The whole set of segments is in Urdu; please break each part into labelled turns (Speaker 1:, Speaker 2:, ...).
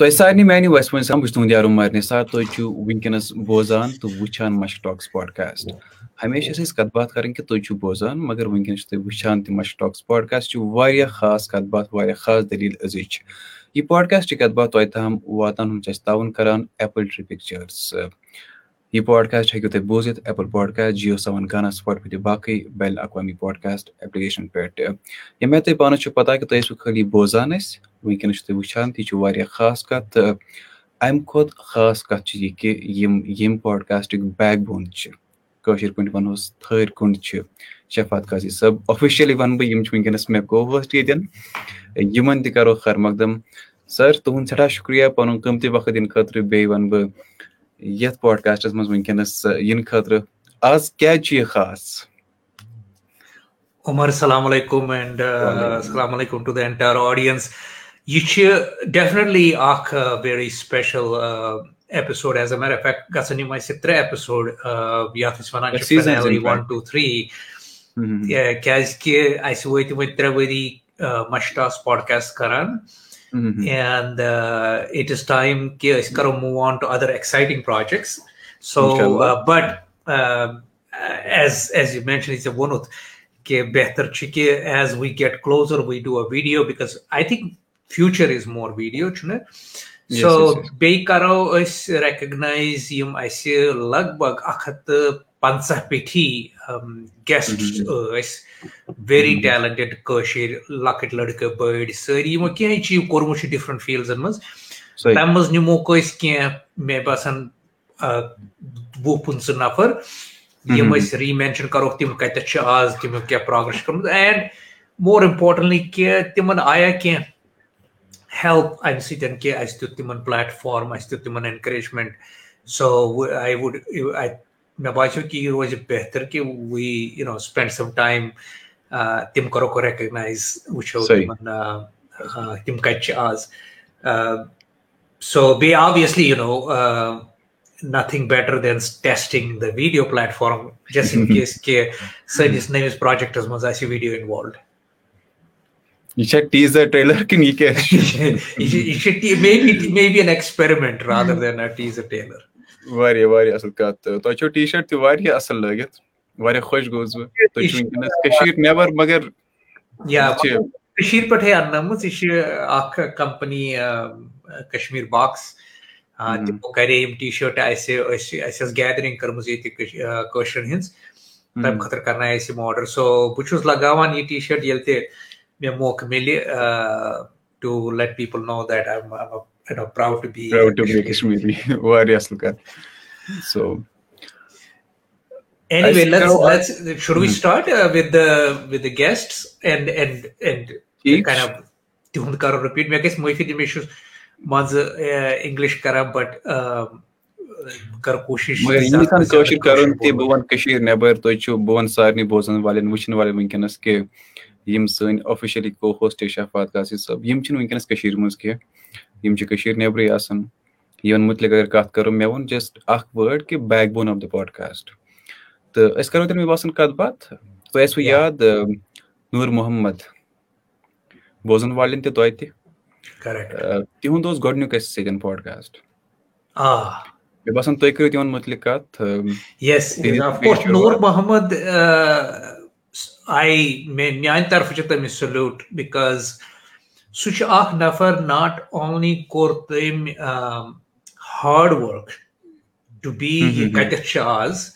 Speaker 1: تۄہہِ سارنٕے میانہِ ویسہِ وۄنۍ سان بہٕ تُہُنٛد یارو مارنہِ سار تُہۍ چھِو وٕنکیٚنس بوزان تہٕ وٕچھان مش ٹاکٕس پاڈکاسٹ ہمیشہِ ٲسۍ أسۍ کتھ باتھ کرٕنۍ کہِ تُہۍ چھِو بوزان، مگر وٕنکیٚنس چھِ تُہۍ وٕچھان تہِ مش ٹاکٕس پاڈکاسٹ چھِ واریاہ خاص کتھ باتھ، واریاہ خاص دٔلیٖل أزِچ۔ یہِ پاڈکاسٹٕچ کتھ باتھ تۄہہِ تام واتان ہُنٛد چھِ أسۍ تعاوُن کران ایپل ٹری پِکچٲرٕس یہ پاڈکاسٹ ہیٚکِو تُہۍ بوٗزِتھ ایپل پاڈکاسٹ جیو سیوَن گانا سپاٹفاے تہٕ باقٕے بین الاقوامی پاڈکاسٹ ایپلِکیشن پٮ۪ٹھ ییٚمہِ آیہِ تۄہہِ پانس چھُو پتہ کہِ تُہۍ ٲسِو خٲلی بوزان أسۍ وٕنکیٚنس چھِو تُہۍ وٕچھان تہِ چھُ واریاہ خاص کتھ تہٕ اَمہِ کھۄتہٕ خاص کَتھ چھِ یہِ کہِ یِم ییٚمہِ پاڈکاسٹٕکۍ بیک بون چھِ کٲشِر پٲٹھۍ وَنہوس تھٲرۍ کُنڈ چھِ شفات قاضی صٲب آفِشلی وَنہٕ بہٕ یِم چھِ وٕنکیٚنس مےٚ کو ہوسٹ ییٚتٮ۪ن یِمن تہِ کرو خیر مقدم سر تُہُنٛد سٮ۪ٹھاہ شُکرِیا پَنُن قۭمتی وقت دِنہٕ خٲطرٕ بیٚیہِ وَنہٕ بہٕ یَتھ پاڈکاسٹس منٛز وٕنکیٚنس یِنہٕ خٲطرٕ آز کیازِ چھُ یہِ خاص؟
Speaker 2: عمر السلام علیکم اینڈ السلام۔ علیکم ٹو د اینٹر آڈینس یہ چھِ ڈیفنٹلی اکھ very special episode as a matter fact گژھن یِم اَسہِ ترٛےٚ ایپِسوڈ یَتھ أسۍ وَنان چھِ وَن ٹوٗ تھرٛی کیازِ کہِ اَسہِ وٲتۍ وۄنۍ ترٛےٚ ؤری مشٹاس پاڈکاسٹ کران۔ اینڈ اِٹ اِز ٹایم کہِ أسۍ کرو move on to other exciting projects so but as as you mention ژےٚ ووٚنُتھ کہِ بہتر چھُ کہِ as we get closer we do a video because I think future is more video چھُنہ سو بیٚیہِ کرو أسۍ ریکگنایز یِم اَسہِ لگ بگ اکھ ہَتھ تہٕ پنٛژاہ پیٚٹھی گیسٹ ویری ٹیلنٹِڈ کٲشِر لۄکٕٹۍ لٔڑکہٕ بٔڑۍ سٲری یِمو کیٚنٛہہ ایچیٖو کوٚرمُت ڈِفرنٹ فیٖلڈزن منٛز تَمہِ منٛز نِموکھ أسۍ کیٚنٛہہ مےٚ باسان وُہ پٕنٛژٕ نفر یِم ری مینشن کروکھ تِم چھِ آز تِمو کیٛاہ پروگریس چھُ کوٚرمُت اینڈ مور اِمپارٹنٹلی کہِ تِمن آیا کیٚنٛہہ ہیلپ اَمہِ سۭتۍ کہِ اَسہِ دیُت تِمن پلیٹ فارم اَسہِ دیُت تِمن اینکریجمینٹ سو آی وُڈ مےٚ باسیٚو کہِ یہِ روزِ بہتر کہِ وی یوٗ نو سپینڈ سم ٹایم تِم کَروکھ ریکگنایز وٕچھو تِمن تِم کَتہِ چھِ آز سو بیٚیہِ obviously you know nothing better than testing the video platform just in case کہِ سٲنِس نٔوِس پروجیکٹس منٛز آسہِ ویٖڈیو اِنوالوڈ
Speaker 1: یہِ چھا ٹیٖزر ٹریلر کِنہٕ یہِ
Speaker 2: کیٛاہ
Speaker 1: واریاہ واریاہ اَصٕل کَتھ تۄہہِ چھو ٹی شٲٹ تہِ واریاہ اَصٕل لٲگِتھ۔ واریاہ خۄش گوٚوُس بہٕ۔ تُہۍ چھِو وٕنکیٚنس کٔشیٖر نیبر مگر
Speaker 2: کٔشیٖر پٮ۪ٹھٕے اَننٲمٕژ یہِ چھِ اکھ کَمپنی کشمیٖر باکٕس۔ تِمو کَرے یِم ٹی شٲٹہٕ اَسہِ أسۍ اَسہِ ٲس گیدرِنٛگ کٔرمٕژ ییٚتہِ کٲشرٮ۪ن ہِنٛز۔ تَمہِ خٲطرٕ کَرنایے اَسہِ یِم آرڈر سو بہٕ چھُس لگاوان یہِ ٹی شٲٹ ییٚلہِ تہِ مےٚ موقعہٕ مِلہِ to let people know that
Speaker 1: واریاہ اَصٕل کَتھ سو
Speaker 2: تِہُنٛد کَرو رِپیٖٹ مےٚ گژھِ معٲفی دِنۍ مےٚ چھُ منٛزٕ اِنگلِش کران بٹ کرٕ کوٗشِش
Speaker 1: کَرُن تہِ بہٕ وَنہٕ کٔشیٖر نیٚبر تُہۍ چھِو بہٕ وَنہٕ سارنٕے بوزن والٮ۪ن وٕچھن والٮ۪ن وٕنکیٚنس کہِ یِم سٲنۍ آفِشلی کو ہوسٹ شفات قاسی صٲب یِم چھِنہٕ وٕنکیٚنس کٔشیٖر منٛز کیٚنٛہہ یِم چھِ کٔشیٖر نیبرٕے آسان۔ یِمن مُتعلِق اگر کَتھ کَرو مےٚ ووٚن جسٹ اکھ وٲڈ کہِ backbone of the podcast تہٕ أسۍ کَرو تیٚلہِ مےٚ باسان کَتھ باتھ۔ تۄہہِ آسوٕ یاد نوٗر محمد بوزن والٮ۪ن تہِ توتہِ۔ تِہُنٛد اوس گۄڈٕنیُک اَسہِ سۭتۍ پاڈکاسٹ مےٚ باسان تُہۍ کٔرِو تِمن مُتعلِق کَتھ۔
Speaker 2: محمد آی مےٚ میانہِ طرفہٕ چھُ تٔمِس سلیوٗٹ بِکاز سُہ چھُ اکھ نفر ناٹ اونلی کوٚر تٔمۍ ہاڈ ؤرٕک ٹُو بی یہِ کَتٮ۪تھ چھِ آز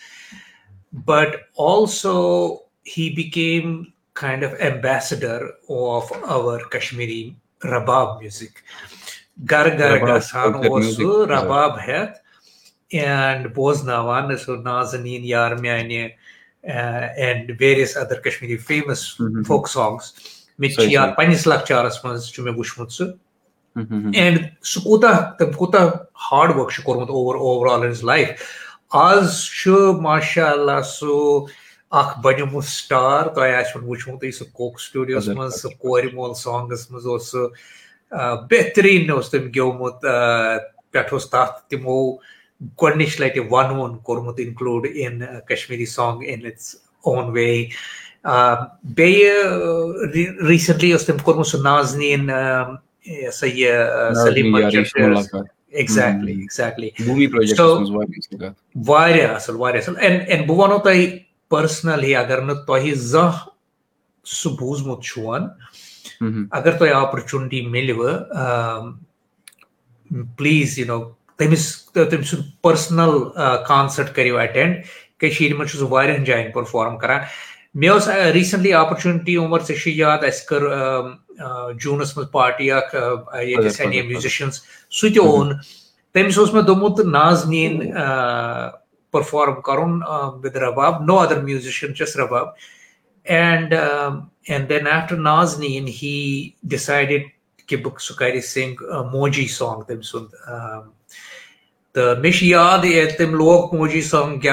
Speaker 2: but also he became kind of ambassador of our Kashmiri rabab music گرٕ گرٕ گژھان اوس سُہ رباب ہیٚتھ اینڈ بوزناوان سُہ نازنیٖن یار میانہِ and various other Kashmiri famous folk songs یاد پنٕنِس لۄکچارس منٛز چھُ مےٚ وٕچھمُت سُہ اینڈ سُہ کوٗتاہ تٔمۍ کوٗتاہ ہاڈ ؤرٕک چھُ کوٚرمُت over over all in life آز ماشاء اللہ سُہ اکھ بنیومُت سٹار تۄہہِ آسوٕ وٕچھمُتٕے سُہ کوک سٹوڈیوس منٛز سُہ کورِ مول سانگس منٛز اوس سُہ بہتریٖن اوس تٔمۍ گیومُت پٮ۪ٹھ اوس تَتھ تِمو گۄڈٕنِچ لَٹہِ وَنوُن کوٚرمُت include in Kashmiri song in its own way بیٚیہِ ریٖسنٹلی اوس تٔمۍ کوٚرمُت سُہ نازنیٖن یہ سا یہ سلیم ایگزیکٹلی ایگزیکٹلی
Speaker 1: واریاہ
Speaker 2: واریاہ اصل واریاہ اصل۔ اینڈ اینڈ بہ ونو تۄہہِ پٔرسنلی اگر نہٕ تۄہہِ زانٛہہ سُہ بوٗزمُت چھُون اگر تۄہہِ آپرچُنٹی مِلوٕ پلیٖز یوٗ نو تٔمِس تٔمۍ سُنٛد پٔرسنل کانسٲٹ کٔرِو اٮ۪ٹینڈ کٔشیٖرِ منٛز چھُ سُہ واریاہن جاین پٔرفارم کران مےٚ ٲس ریٖسنٹلی آپرچُنٹی عمر ژےٚ چھُے یاد اَسہِ کٔر جوٗنس منٛز پارٹی اکھ ییٚتہِ ٲسۍ اَنے میوٗزِشنٕز سُہ تہِ اوٚن تٔمِس اوس مےٚ دوٚپمُت نازنیٖن پٔرفارم کرُن with rabab no other musician جس رباب۔ And and then after Nazneen he decided کہِ بہٕ سُہ کرِ سِنگ موجی سانگ تٔمۍ سُنٛد تہٕ مےٚ چھُ یاد تٔمۍ لوگ موجی سانگ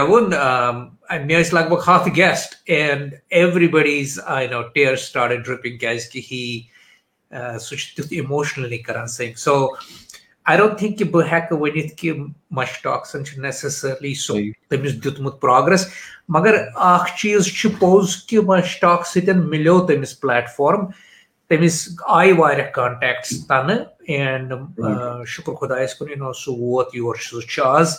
Speaker 2: ٲسۍ لگ بگ ہتھ guest and I know their start کیازِ کہِ ہی سُہ تیُتھ اِموشنلی کران sing so I don't think کہِ بہٕ ہٮ۪کہٕ ؤنِتھ کہِ مشٹاکسن نیسسرلی سُہ تٔمِس دیُتمُت پروگرس مگر اکھ چیٖز چھُ پوٚز کہِ مشٹاک سۭتۍ مِلیو تٔمِس پلیٹ فارم تٔمِس آیہِ واریاہ کانٹیکٹس تنہٕ اینڈ شُکر خۄدایس کُن یو نو سُہ ووت یور سُہ چھُ as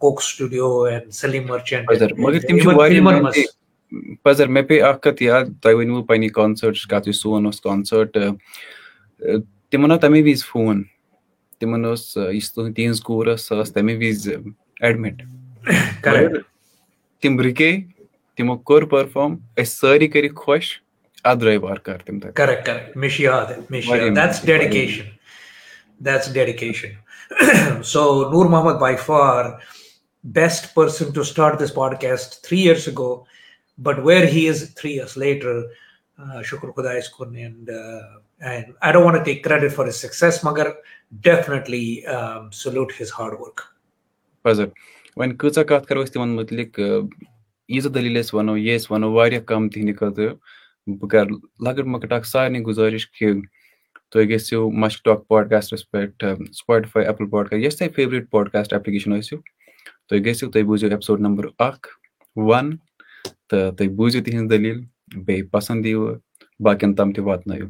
Speaker 2: Coke Studio and Salim Merchant
Speaker 1: مگر تِم چھِ واریاہ پزر مےٚ پیٚیہِ اکھ کتھ یاد تۄہہِ ؤنوٕ پننہِ کانسٲٹٕچ کتھ یُس سون اوس کانسٲٹ تِمن آو تمے وِزِ فون تِمن اوس یُس تِہنٛز کوٗر ٲس سۄ ٲس تمے وِزِ ایڈمِٹ تِم رُکے تِمو کوٚر پٔرفارم أسۍ سٲری کٔرِکھ خۄش اَدٕ درٛاے وارٕ کارٕ تِم
Speaker 2: so Noor Mohammad by far best person to start this podcast three years ago but where he is three years later شُکُر خۄدایس کُن and I don't want take credit for his success مگر definitely salute his hard work
Speaker 1: پزر وۄنۍ کۭژاہ کَتھ کَرو أسۍ تِمن مُتعلِق ییٖژاہ دٔلیٖل أسۍ وَنو یہِ أسۍ وَنو واریاہ کَم تِہنٛدِ خٲطرٕ بہٕ کَرٕ لۄکٕٹ مۄکٕٹ اکھ سارنٕے گُزٲرِش کہِ تُہۍ گٔژھِو مشک ٹاک پاڈکاسٹَس پٮ۪ٹھ سُپاٹِفاے ایپٕل پاڈکاسٹ یۄس تۄہہِ فیورِٹ پاڈکاسٹ ایپلِکیشن ٲسِو تُہۍ گٔژھِو تُہۍ بوٗزِو ایپِسوڈ نمبر اکھ وَن تہٕ تُہۍ بوٗزِو تِہنٛز دٔلیٖل بیٚیہِ پسنٛد یِیوٕ باقین تام تہِ واتنٲیِو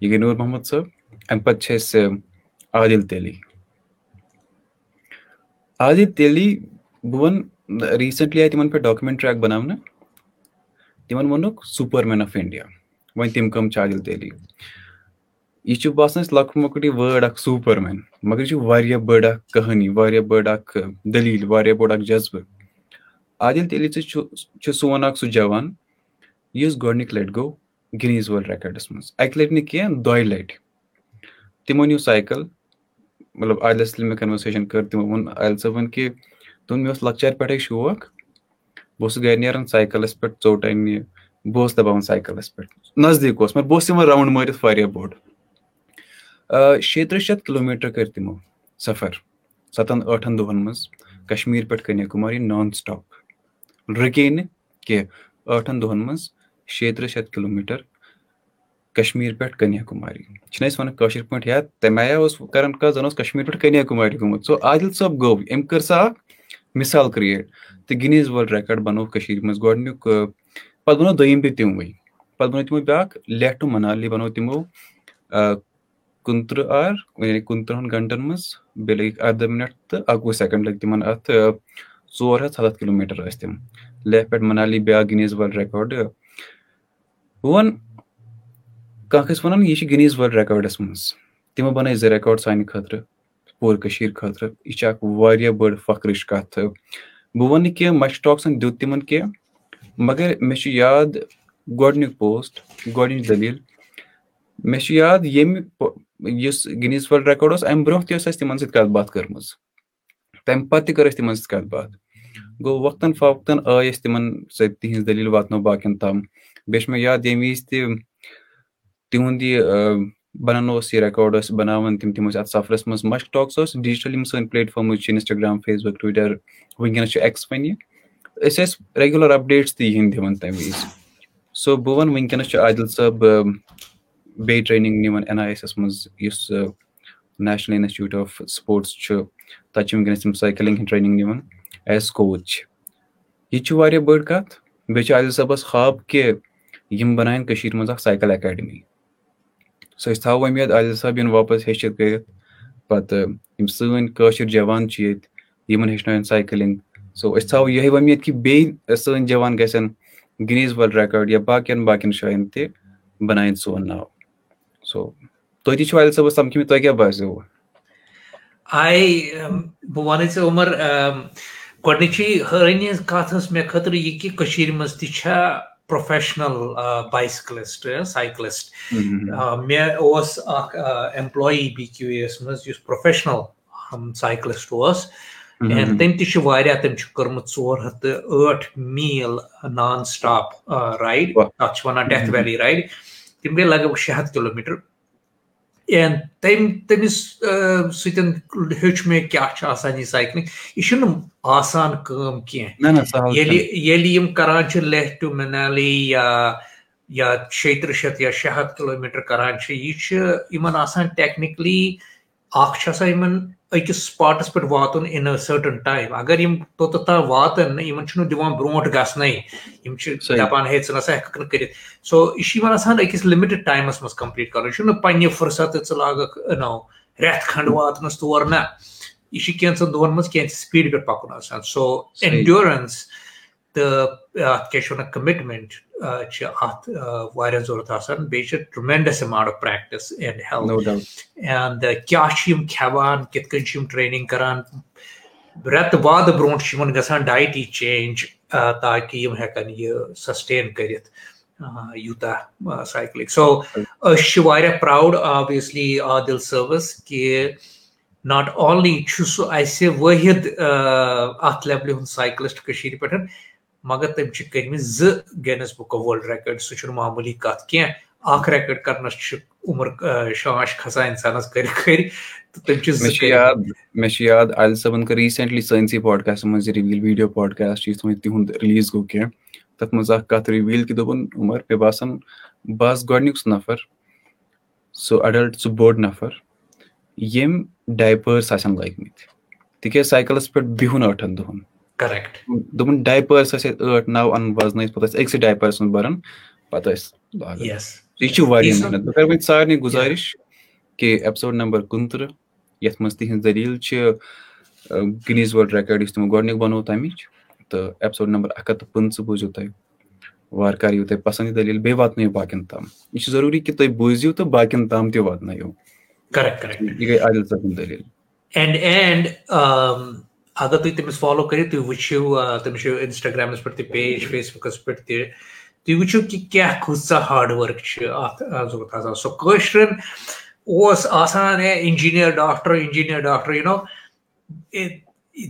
Speaker 1: یہِ گٔے نوٗر محمد صٲب اَمہِ پَتہٕ چھِ أسۍ عادِل تیلی۔ عادِل تیلی بہٕ وَنہٕ ریٖسنٹلی آیہِ تِمن پٮ۪ٹھ ڈاکمینٹری اکھ بَناونہٕ تِمن ووٚنُکھ سُپر مین آف اِنڈیا وۄنۍ تِم کٕم چھِ عادِل تیلی. یہِ چھُ باسان اَسہِ لۄکُٹ مۄکُٹ یہِ وٲڑ اکھ سوٗپر مین مگر یہِ چھُ واریاہ بٔڑ اکھ کہانی، واریاہ بٔڑ اکھ دٔلیٖل، واریاہ بوٚڑ اکھ جذبہٕ. عادِل تیلی ژٕ چھُ چھُ سون اکھ سُہ جوان یُس گۄڈٕنِکۍ لٹہِ گوٚو گِنیٖز وٲلڈ رِکاڈَس منٛز. اَکہِ لَٹہِ نہٕ کینٛہہ، دۄیہِ لَٹہِ. تِمو نیوٗ سایکل مطلب عادِلَس سۭتۍ مےٚ کَنوَرسیشَن کٔر، تِمو ووٚن عادِل صٲبَن کہِ دوٚپُن مےٚ اوس لۄکچارٕ پٮ۪ٹھَے شوق بہٕ اوسُس گرِ نیران سایکَلَس پٮ۪ٹھ ژوٚٹ اَننہِ بہٕ اوسُس دَپان نزدیٖک اوس، مگر بہٕ اوسُس یِوان راوُنٛڈ مٲرِتھ واریاہ بوٚڑ۔ شیٚیہِ تٕرٛہ شَتھ کِلوٗمیٖٹر کٔرۍ تِمو سَفر، سَتَن ٲٹھن دۄہَن منٛز کَشمیٖر پٮ۪ٹھ کٔنیاکُماری نان سٹاپ رُکے نہٕ کینٛہہ، ٲٹھن دۄہَن منٛز شیٚیہِ تٕرٛہ شَتھ کِلوٗمیٖٹر کَشمیٖر پٮ۪ٹھ کٔنیاکُماری۔ چھِنہٕ أسۍ وَنان کٲشِر پٲٹھۍ یا تَمہِ آیا اوس کران کَتھ زَن اوس کَشمیٖر پٮ۪ٹھ کٔنیاکُماری گوٚمُت۔ سو عادِل صٲب گوٚو، أمۍ کٔر سۄ اکھ مِثال کِرٛیٹ تہٕ گِنیٖز وٲلڈ رِکاڈ بَنوو کٔشیٖر منٛز، گۄڈٕنیُک پَتہٕ بَنوو دوٚیِم تہِ تِموٕے پَتہٕ بَنوو تِمو بیاکھ لیٹ مَنالی بَنوو تِمو کُنہٕ تٕرٛہ آر یعنی کُنہٕ تٕرٛہَن گنٹن منٛز بیٚیہِ لٔگِکھ اَرداہ مِنٹ تہٕ اَکہٕ وُہ سیکنڈ لٔگۍ تِمن اَتھ ژور ہَتھ سَتَتھ کِلوٗ کِلوٗمیٖٹر ٲسۍ تِم۔ لیہ پٮ۪ٹھ مَنالی بیاکھ گِنیٖز وٲلڈ رِکاڈ بہٕ وَنہٕ، کانٛہہ ٲسۍ وَنان، یہِ چھِ گِنیٖز وٲلڈ رِکاڈَس منٛز۔ تِمو بَنٲے زٕ رِکاڈ سانہِ خٲطرٕ۔ پوٗرٕ کٔشیٖر خٲطرٕ، یہِ چھِ اکھ واریاہ بٔڑ فخرٕچ کَتھ بہٕ وَنہٕ نہٕ کینٛہہ مشٹاکسن دیُت تِمن کینٛہہ مگر مےٚ چھُ یاد گۄڈٕنیُک پوسٹ، گۄڈٕنِچ دٔلیٖل۔ مےٚ چھُ یاد ییٚمہِ یُس گِنیٖز وٲلڈ رِکاڈ اوس، اَمہِ برونٛہہ تہِ ٲس اَسہِ تِمن سۭتۍ کَتھ باتھ کٔرمٕژ۔ تَمہِ پَتہٕ تہِ کٔر اَسہِ تِمن سۭتۍ کَتھ باتھ گوٚو وقتن فوقتن آے أسۍ تِمن سۭتۍ تِہنٛز دٔلیٖل واتنو باقین تام۔ بیٚیہِ چھُ مےٚ یاد ییٚمہِ وِزِ تہِ تِہُنٛد یہِ بَنان اوس یہِ رِکاڈ ٲسۍ بَناوان تِم تِم ٲسۍ اَتھ سَفرَس منٛز مَشک ٹاکٕس اوس ڈِجٹل یِم سٲنۍ پلیٹ فارمٕز چھِ اِنسٹاگرام فیس بُک ٹُوِٹر وٕنکیٚنس چھُ ایٚکٕس وَنہِ أسۍ ٲسۍ ریگوٗلر اَپڈیٹٕس تہِ یِہنٛدۍ دِوان تَمہِ وِزِ سو بہٕ وَنہٕ وٕنکیٚنس چھُ عادِل صٲب بیٚیہِ ٹرینِنٛگ نِوان این آی ایس ایس منٛز یُس نیشنل اِنسٹِچوٗٹ آف سپوٹٕس چھُ۔ تَتہِ چھِ وٕنکیٚنس تِم سایکلِنٛگ ہِنٛز ٹرینِنٛگ نِوان ایز کوچ یہِ تہِ چھُ واریاہ بٔڑ کَتھ۔ بیٚیہِ چھُ عادِل صٲبَس خاب کہِ یِم بَناون کٔشیٖر منٛز اکھ سایکل اکیڈمی سو أسۍ تھاوو اُمید عادل صٲب یِن واپَس ہیٚچھِتھ کٔرِتھ پَتہٕ یِم سٲنۍ کٲشِر جوان چھِ ییٚتہِ یِمن ہیٚچھنٲیِن سایکلِنٛگ سو أسۍ تھاوو یِہے وۄمید کہِ بیٚیہِ سٲنۍ جوان گژھن گِنیٖز وٲلڈ رِکاڈ یا باقین باقین جایَن تہِ بَنٲیِن سون ناو سو تُہۍ تہِ چھِو عادل صٲبَس سَمکھِمٕتۍ تۄہہِ کیاہ باسیٚو
Speaker 2: بہٕ وَنَے ژےٚ عمر گۄڈنِچی حٲرٲنی ہٕنٛز کَتھ ٲس مےٚ خٲطرٕ یہِ کہِ کٔشیٖرِ منٛز تہِ چھےٚ پروفیشنل سایکلسٹ سایکلسٹ مےٚ اوس اکھ ایمپلاے بی کیو اے یس منٛز یُس پروفیشنل سایکلسٹ اوس تٔمۍ تہِ چھُ واریاہ تٔمۍ چھُ کٔرمٕژ ژور ہَتھ تہٕ ٲٹھ میٖل نان سٹاپ رایڈ تَتھ چھِ وَنان ڈیتھ ویلی رایڈ تِم گٔے لگ بگ شےٚ ہَتھ کِلوٗ میٖٹر تٔمۍ تٔمِس سۭتۍ ہیوٚچھ مےٚ کیاہ چھُ آسان یہِ سایکلِنٛگ یہِ چھُنہٕ آسان کٲم کینٛہہ ییٚلہِ ییٚلہِ یِم کران چھِ لیہ ٹُو مِنالی یا یا شیٚیہِ تٕرٛہ شیٚتھ یا شےٚ ہَتھ کِلوٗ میٖٹر کران چھِ یہِ چھِ یِمن آسان ٹیکنِکلی اکھ چھُ آسان یِمن أکِس سپاٹس پٮ۪ٹھ واتُن اِن اَ سٔٹن ٹایم اگر یِم توٚتتھ تام واتن یِمن چھُنہٕ دِوان برونٛٹھ گژھنٕے یِم چھِ دَپان ہے ژٕ نسا ہٮ۪ککھ نہٕ کٔرِتھ سو یہِ چھُ یِمن آسان أکِس لِمِٹِڈ ٹایمَس منٛز کَمپلیٖٹ کَرُن یہِ چھُنہٕ پَنٕنہِ فٕرست ژٕ لاگکھ نو رٮ۪تھ کھنٛڈ واتنَس تور نہ یہِ چھُ کینٛژھن دۄہن منٛز کینٛژھِ سپیٖڈِ پٮ۪ٹھ پَکُن آسان سو اینڈیورَنس تہٕ اَتھ کیاہ چھِ وَنان کٔمِٹمینٹ چھِ اَتھ واریاہ ضوٚرتھ آسان بیٚیہِ چھِ amount of practice and health and کیاہ چھِ یِم کھٮ۪وان کِتھ کٔنۍ چھِ یِم ٹرینِنٛگ کران رٮ۪تہٕ وادٕ برونٛٹھ چھِ یِمن گژھان ڈایٹی چینج تاکہِ یِم ہٮ۪کن یہِ سسٹین کٔرِتھ یوٗتاہ سایکلِنٛگ سو أسۍ چھِ واریاہ پراوُڈ آبویسلی عادِل صٲبَس کہِ ناٹ اونلی چھُ سُہ اَسہِ وٲحِد اَتھ لیولہِ ہُنٛد سایکلِسٹ کٔشیٖر پٮ۪ٹھ مگر تٔمۍ چھِ کٔرمٕتۍ زٕ Guinness Book of World Record سُہ معموٗلی کَتھ کیٚنٛہہ اکھ ریکاڈ کرنس عمر شاش کھسان اِنسانس کٔرِ چھِ
Speaker 1: یاد مےٚ چھُ یاد عادِل صٲبن کٔر ریٖسنٹلی سٲنسٕے پاڈکاسٹس منٛز رِویٖل ویٖڈیو پاڈکاسٹ رِلیٖز گوٚو کیٚنٛہہ تَتھ منٛز اکھ کَتھ رِویٖل کہِ دوٚپُن عمر مےٚ باسان آسہٕ گۄڈٕنیُک سُہ نفر سُہ اَڈلٹ سُہ بوٚڑ نفر ییٚمۍ ڈایپٲرٕس آسن لٲگمٕتۍ تِکیازِ سایکلس پٮ۪ٹھ بِہُن ٲٹھن دۄہن دوٚپُن ڈایپٲرٕس ٲسۍ اَتہِ ٲٹھ نو اَنُن وزنٲیِتھ پَتہٕ ٲسۍ أکسٕے ڈایپٲرٕس منٛز بَران پَتہٕ ٲسۍ یہِ چھُ واریاہ محنت. بہٕ کَرٕ وۄنۍ سارنٕے گُزٲرِش کہِ ایپِسوڈ نمبر کُنتٕرٕہ یَتھ منٛز تِہنٛز دٔلیٖل چھِ گِنیٖز وٲلڈ رِکاڈ یُس تِمو گۄڈٕنیُک بَنوو تَمِچ تہٕ ایپِسوڈ نمبر اکھ ہَتھ تہٕ پٕنٛژٕ بوٗزِو تُہۍ. وارٕ کارٕ یِیِو تۄہہِ پَسنٛد یہِ دٔلیٖل بیٚیہِ واتنٲیِو باقین تام. یہِ چھُ ضروٗری کہِ تُہۍ بوٗزِو تہٕ باقین تام تہِ واتنٲیِو. یہِ گٔے عادِل صٲبٕنۍ دٔلیٖل.
Speaker 2: اگر تُہۍ تٔمِس فالو کٔرِو تُہۍ وٕچھِو تٔمِس چھُ اِنسٹاگرامَس پٮ۪ٹھ تہِ پیج فیس بُکَس پٮ۪ٹھ تہِ تُہۍ وٕچھِو کہِ کیٛاہ کۭژاہ ہاڈ ؤرٕک چھِ۔ اَتھ ضوٚرتھ آسان سُہ کٲشرٮ۪ن اوس آسان ہے engineer doctor engineer doctor you know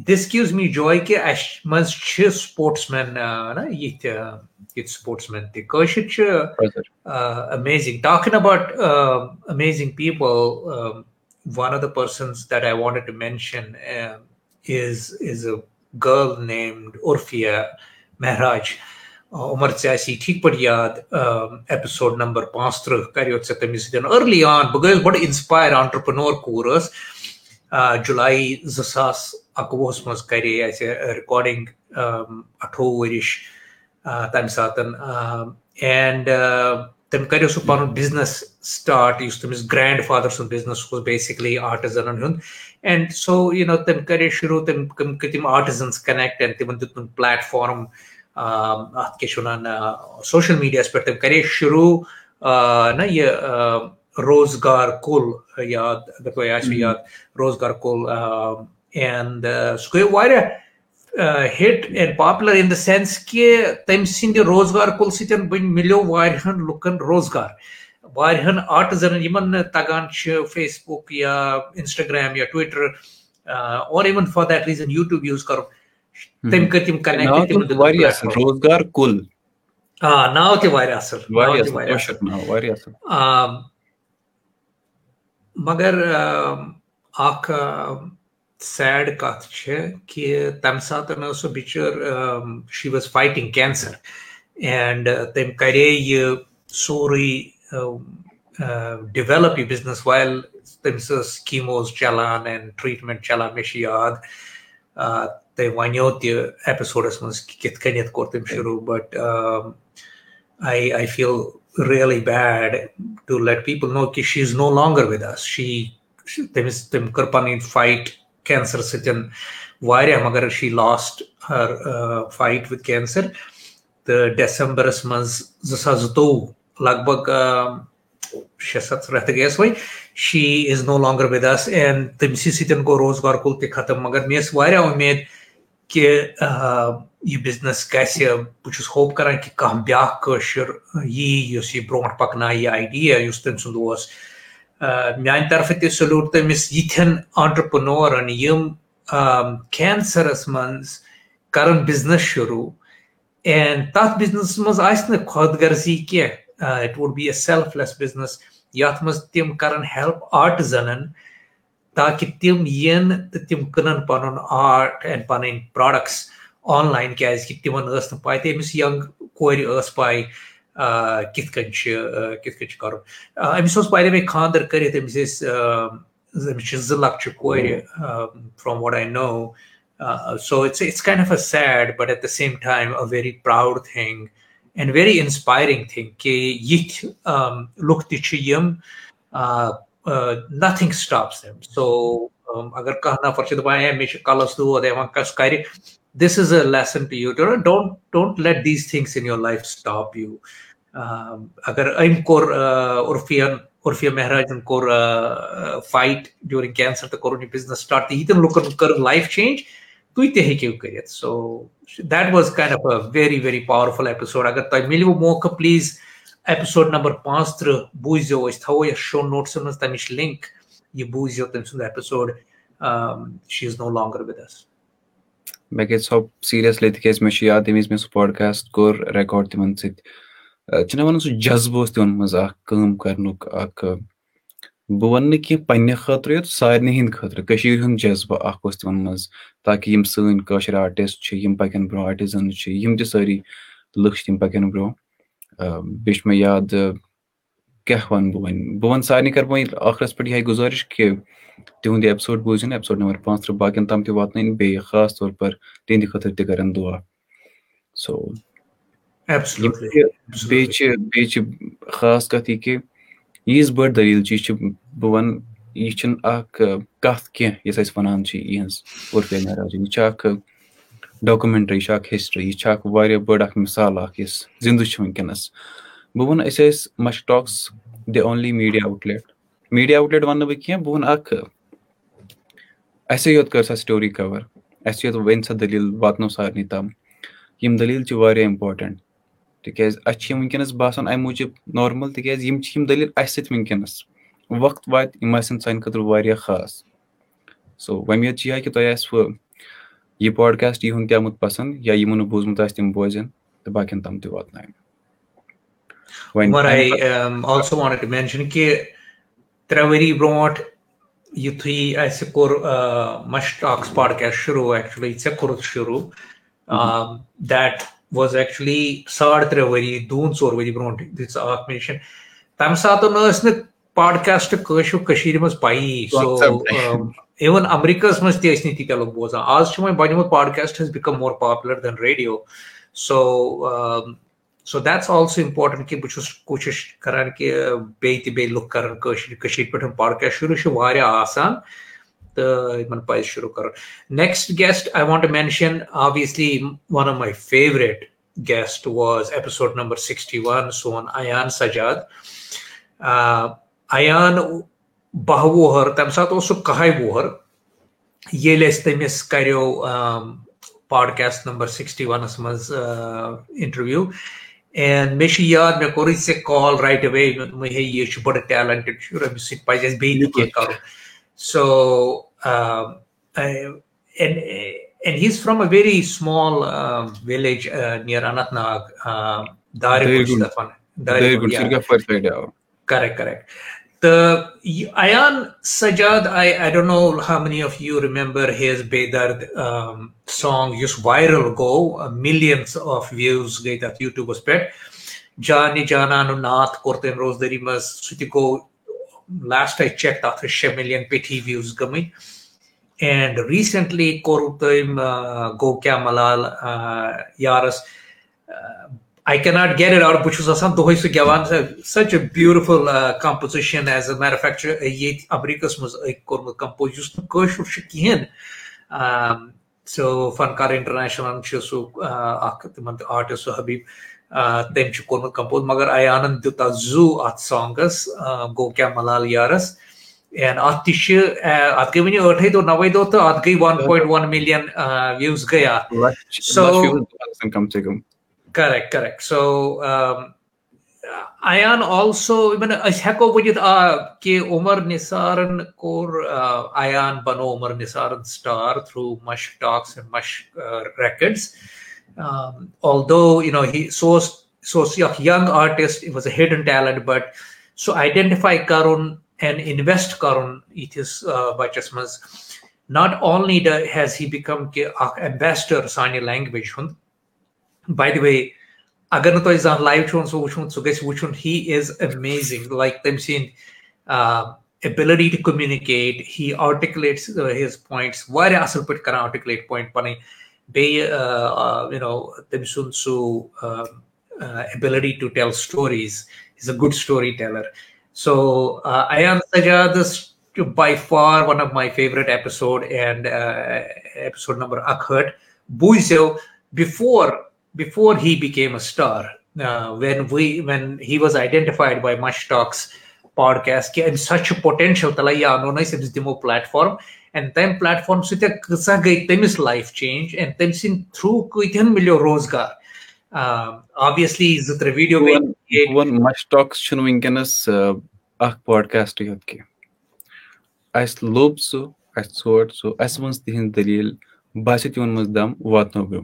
Speaker 2: this gives me جاے کہِ اَسہِ منٛز چھِ سپوٹٕس مین یِتھۍ یِتھۍ سپوٹٕس مین تہِ کٲشِر چھِ amazing talking about amazing people one of the persons that I wanted to mention is is a girl named Urfia Mehraj Umar ژےٚ آسی ٹھیٖک پٲٹھۍ یاد ایپِسوڈ نمبر پانٛژھ تٕرٛہ کریو ژےٚ تٔمِس سۭتۍ أرلی آن بہٕ گٔیَس بَڑٕ اِنسپایر آنٹرپرنور کوٗر ٲس جُلاے زٕ ساس اَکوُہَس منٛز کَرے اَسہِ رِکاڈِنٛگ اَٹھووُہ ؤرِش تَمہِ اینڈ تٔمۍ کَریو سُہ پَنُن بِزنِس سٹاٹ یُس تٔمِس گرینٛڈ فادر سُنٛد بِزنِس اوس بیسِکلی آرٹِزَنن ہُنٛد اینڈ سو یوٗ نو تٔمۍ کَرے شروٗع تِم آرٹِزَنٕز کَنیکٹ اینڈ تِمن دیُت تِم پلیٹ فارم چھِ وَنان سوشَل میٖڈیاہَس پٮ۪ٹھ تٔمۍ کَرے شروٗع نہ یہِ روزگار کُل یاد روزگار کُل اینڈ سُہ گٔے واریاہ hit and popular in the sense کہِ تٔمۍ سٕنٛدِ روزگار کُل سۭتۍ مِلیو واریاہن لُکن روزگار۔ واریاہن آرٹٕزَنن یِمن تَگان فیس بُک یا اِنسٹاگرام یا Twitter or even for that reason YouTube use کَرُن تٔمۍ کٔرۍ تِم کَنیکٹ آ ناو تہِ واریاہ اَصٕل۔ مگر اکھ سیڈ کَتھ چھِ کہِ تَمہِ ساتہٕ ٲس سۄ بِچٲر she was fighting cancer and تٔمۍ کَرے یہِ سورُے ڈِویلپ یہِ بِزنس وایل تٔمِس ٲس کیٖموز چلان اینڈ ٹریٖٹمینٹ چلان مےٚ چھُ یاد تٔمۍ وَنیو تہِ ایپِسوڈَس منٛز کہِ کِتھ کٔنیتھ کوٚر تٔمۍ شروٗع but I I feel really bad to let people know that she's no longer with us. She, تٔمِس تٔمۍ کٔر پَنٕنۍ فایٹ کینسر سۭتۍ واریاہ مگر she lost her fight with cancer تہٕ ڈیسمبرس منٛز زٕ ساس زٕتووُہ لگ بگ شےٚ سَتھ رٮ۪تھ گٔیَس وۄنۍ she is no longer with us and تٔمسٕے سۭتۍ گوٚو روزگار کُل تہِ ختم۔ مگر مےٚ ٲس واریاہ اُمید کہِ یہ بزنس گژھِ بہٕ چھُس ہوپ کران کہ کانٛہہ بیٛاکھ کٲشُر یی یُس یہِ برونٛٹھ پکنایہِ یہِ آیڈیا یُس تٔمۍ سُنٛد اوس میانہِ طرفہٕ تہِ سلوٗٹ تٔمِس یِتھٮ۪ن آنٹرپرنورن یِم کینسرس منٛز کران بِزنس شروٗع۔ اینڈ تتھ بِزنسس منٛز آسہِ نہٕ خۄد غرضی کینٛہہ it would be a selfless business یتھ منٛز تِم کران ہیلپ آرٹزنن تاکہِ تِم یِن تہٕ تِم کٕنن پنُن آرٹ اینڈ پنٕنۍ پروڈکٹس آن لایِن کیازِ کہِ تِمن ٲس نہٕ پاے تہٕ أمِس ینگ کورِ ٲس پاے کِتھ کٔنۍ چھِ کِتھ کٔنۍ چھُ کرُن أمِس اوس پایدے مےٚ خاندر کٔرِتھ أمِس ٲسۍ أمِس چھِ زٕ لۄکچہِ کورِ from what I know so it's it's kind of a sad but at the same time a very proud thing and very inspiring thing کہِ یِتھۍ لُکھ تہِ چھِ یِم نتھِنگ سٹاپس دیم سو اگر کانٛہہ نفر چھُ دپان ہے مےٚ چھُ کلس دود ہے وۄنۍ کس کرِ this is a lesson to you don't don't let these things in your life stop you اگر أمۍ کوٚر عرفِین عرفیہ مہراجن کوٚر فایٹ ڈیوٗرِنگ کینسر تہٕ کوٚرُن یہِ بِزنس سٹاٹ تہٕ ییٖتٮ۪ن لُکن کٔر لایف چینج تُہۍ تہِ ہیٚکِو کٔرِتھ so that was kind of a very very powerful episode اگر تۄہہِ مِلوٕ موقعہٕ پلیٖز ایپِسوڈ نمبر پانٛژھ تٕرٛہ بوٗززیو أسۍ تھاوو یتھ شو نوٹسن منٛز تمِچ لِنک یہِ بوٗززیو تٔمۍ سُنٛد episode she is no longer with us
Speaker 1: مےٚ گٔے سۄ سیٖریَسلی تِکیازِ مےٚ چھُ یاد ییٚمہِ وِزِ مےٚ سُہ پاڈکاسٹ کوٚر رِکاڈ تِمن سۭتۍ چھِنہ وَنان سُہ جذبہٕ اوس تِمن منٛز اکھ کٲم بہٕ وَنہٕ نہٕ کینٛہہ پنٕنہِ خٲطرٕ یوت سارنٕے ہِنٛدۍ خٲطرٕ کٔشیٖر ہُنٛد جذبہٕ اکھ اوس تِمن منٛز تاکہِ یِم سٲنۍ کٲشِر آرٹِسٹ چھِ یِم پَکن برونٛہہ آرٹِزنٕز چھِ یِم تہِ سٲری لُکھ چھِ تِم پَکن برونٛہہ۔ بیٚیہِ چھُ مےٚ یاد کیاہ وَنہٕ بہٕ وۄنۍ؟ بہٕ وَنہٕ سارنٕے کَرٕ وۄنۍ ٲخرَس پٮ۪ٹھ یِہے گُزٲرِش کہِ تِہُنٛد یہِ بوٗزِن ایپِسوڈ نمبر پانٛژھ تٕرٛہ باقین تام تہِ واتنٲیِن بیٚیہِ خاص طور پر تِہنٛدِ خٲطرٕ تہِ کَرن دُعا۔ سو بیٚیہِ چھِ بیٚیہِ چھِ خاص کَتھ یہِ کہِ ییٖژ بٔڑ دٔلیٖل چھِ یہِ چھِ بہٕ وَنہٕ یہِ چھُنہٕ اکھ کَتھ کینٛہہ یۄس أسۍ وَنان چھِ یِہٕنٛز عرفے مہراجِن یہِ چھِ اکھ ڈاکومینٹری یہِ چھِ اکھ ہِسٹری یہِ چھِ اکھ واریاہ بٔڑ اکھ مِثال اکھ یُس زِندٕ چھِ وٕنکیٚنس بہٕ وَنہٕ أسۍ ٲسۍ Mush Talks the only media outlet media outlet وَنہٕ نہٕ بہٕ کیٚنٛہہ بہٕ وَنہٕ اکھ اَسے یوت کٔر سۄ سٹوری کَور اَسہِ یوت وۄنۍ سۄ دٔلیٖل واتنو سارنٕے تام یِم دٔلیٖل چھِ واریاہ اِمپاٹنٹ تِکیازِ اَسہِ چھِ یِم وٕنکیٚنس باسان اَمہِ موٗجوٗب نارمل تِکیازِ یِم چھِ یِم دٔلیٖل اَسہِ سۭتۍ وٕنکیٚنس۔ وقت واتہِ یِم آسن سانہِ خٲطرٕ واریاہ خاص۔ سو وۄمید چھِ یِہے کہِ تۄہہِ آسوٕ یہِ پاڈکاسٹ یِہُنٛد تہِ آمُت پسنٛد یا یِمو نہٕ بوٗزمُت آسہِ تِم بوزن تہٕ باقین تام تہِ واتناوِ۔
Speaker 2: ترٛےٚ ؤری برونٛٹھ یِتھُے اَسہِ کوٚر مشٹاکٕس پاڈکاسٹ شروٗع ایٚکچُؤلی ژےٚ کوٚرُتھ شروٗع۔ دیٹ واز ایٚکچُؤلی ساڑ ترٛےٚ ؤری دوٗن ژور ؤری برونٛٹھ دِژ اکھ مِشن تَمہِ ساتہٕ ٲس نہٕ پاڈکاسٹ کٲشُر کٔشیٖر منٛز پَیی سو اِوٕن اَمریٖکاہَس منٛز تہِ ٲسۍ نہٕ تیٖتیاہ لُکھ بوزان آز چھُ وۄنۍ بَنیومُت podcast has become more popular than radio so so that's also important کہِ بہٕ چھُس کوٗشِش کران کہِ بیٚیہِ تہِ بیٚیہِ لُکھ کران کٲشِر کٔشیٖر پٮ۪ٹھ پاڈکاسٹ شروٗع چھُ واریاہ آسان تہٕ یِمن پَزِ شروٗع کَرُن next guest I want to mention obviously one of my favourite guest was episode number sixty one سون اَیان سجاد اَیان باہ وُہر تَمہِ ساتہٕ اوس سُہ کَہے وُہر ییٚلہِ اَسہِ تٔمِس کَریو پاڈکاسٹ نمبر سِکِسٹی وَنَس منٛز اِنٹرویو اینڈ مےٚ چھُ یاد مےٚ کوٚرُے ژےٚ کال رایٹ اَوے مےٚ دوٚپمَے ہے یہِ چھُ بَڑٕ ٹیلنٹِڈ شُر أمِس سۭتۍ پَزِ اَسہِ بیٚیہِ تہِ کینٛہہ کَرُن so and he is from a very small village near Anantnag دارِ correct correct Sajad no how many of you remember his Bedard song یُس وایرل گوٚو مِلینٕز آف وِوٕز گٔے تَتھ یوٗٹوٗبَس پٮ۪ٹھ جانہِ جانانُن ناتھ کوٚر سُہ تہِ گوٚو لاسٹ آی چیک تَتھ ٲسۍ شےٚ مِلین پیٚٹھی وِوٕز گٔمٕتۍ اینڈ ریٖسنٹلی کوٚر تٔمۍ گوٚو کیاہ ملال یارس I cannot get it out. Bhai chus asan dohoi su such a beautiful uh, composition as a matter of fact yet Americas muz ek kormut compose just kashur sh um so Fankar International chu su ak timant artist su Habib تٔمۍ چھُ کوٚرمُت کَمپوز مگر اَیانَن دیُت اَتھ زوٗ اَتھ سانٛگَس گوٚو کیٛاہ ملال یارَس۔ اینڈ اَتھ تہِ چھِ اَتھ گٔے وٕنہِ ٲٹھے دۄہ نَوے دۄہ تہٕ اَتھ گٔے one point one million views گٔے اَتھ کَریکٹ کَریکٹ سو اَیان آلسو أسۍ ہٮ۪کو ؤنِتھ آ کہِ عمر نِثارَن کوٚر اَیان بَنوو Umar نِثارَن star through Mush Talks and Mush records all do you know سُہ اوس سُہ اوس یہِ اکھ young artist was a hidden talent but سُہ آیڈینٹِفاے کَرُن اینڈ اِنویسٹ کَرُن یِتھِس منٛز not only has he become کہِ اکھ ایمبیسڈر سانہِ لینگویج ہُنٛد باے دِ وے اگر نہٕ تۄہہِ زانٛہہ لایِو چھُ سُہ وٕچھمُت سُہ گژھِ وٕچھُن ہی اِز امیزِنگ لایک تٔمۍ سٕنٛدۍ ability to communicate he articulates his points واریاہ اَصٕل پٲٹھۍ کران آٹِکلیٹ پویِنٹ پَنٕنۍ بیٚیہِ یوٗ نو تٔمۍ سُنٛد سُہ ability to tell stories is a good storyteller so Ayan سجادس by far one of my favourite episode and episode number اکہٲٹھ بوٗزیو before before he became a star when we when he was identified by Mush Talks podcast کہِ أمِس ہسا چھُ پوٹینشل تَلے یا اَنون أسۍ أمِس دِمو پلیٹ فارم اینڈ تَمہِ پلیٹ فارم سۭتۍ کۭژاہ گٔے تٔمِس لایف چینج اینڈ تٔمۍ سٕنٛدۍ تھروٗ کۭتہن مِلیو روزگار آبویسلی زٕ ترٛےٚ ویٖڈیو
Speaker 1: مشٹاکس چھُنہٕ وٕنکیٚنس اکھ پاڈکاسٹٕے یوت کینٛہہ اَسہِ لوٚب سُہ اَسہِ ژھونٛڈ سُہ اَسہِ وٕنۍ تِہنٛز دٔلیٖل باسے تِمن منٛز دم واتنٲوِو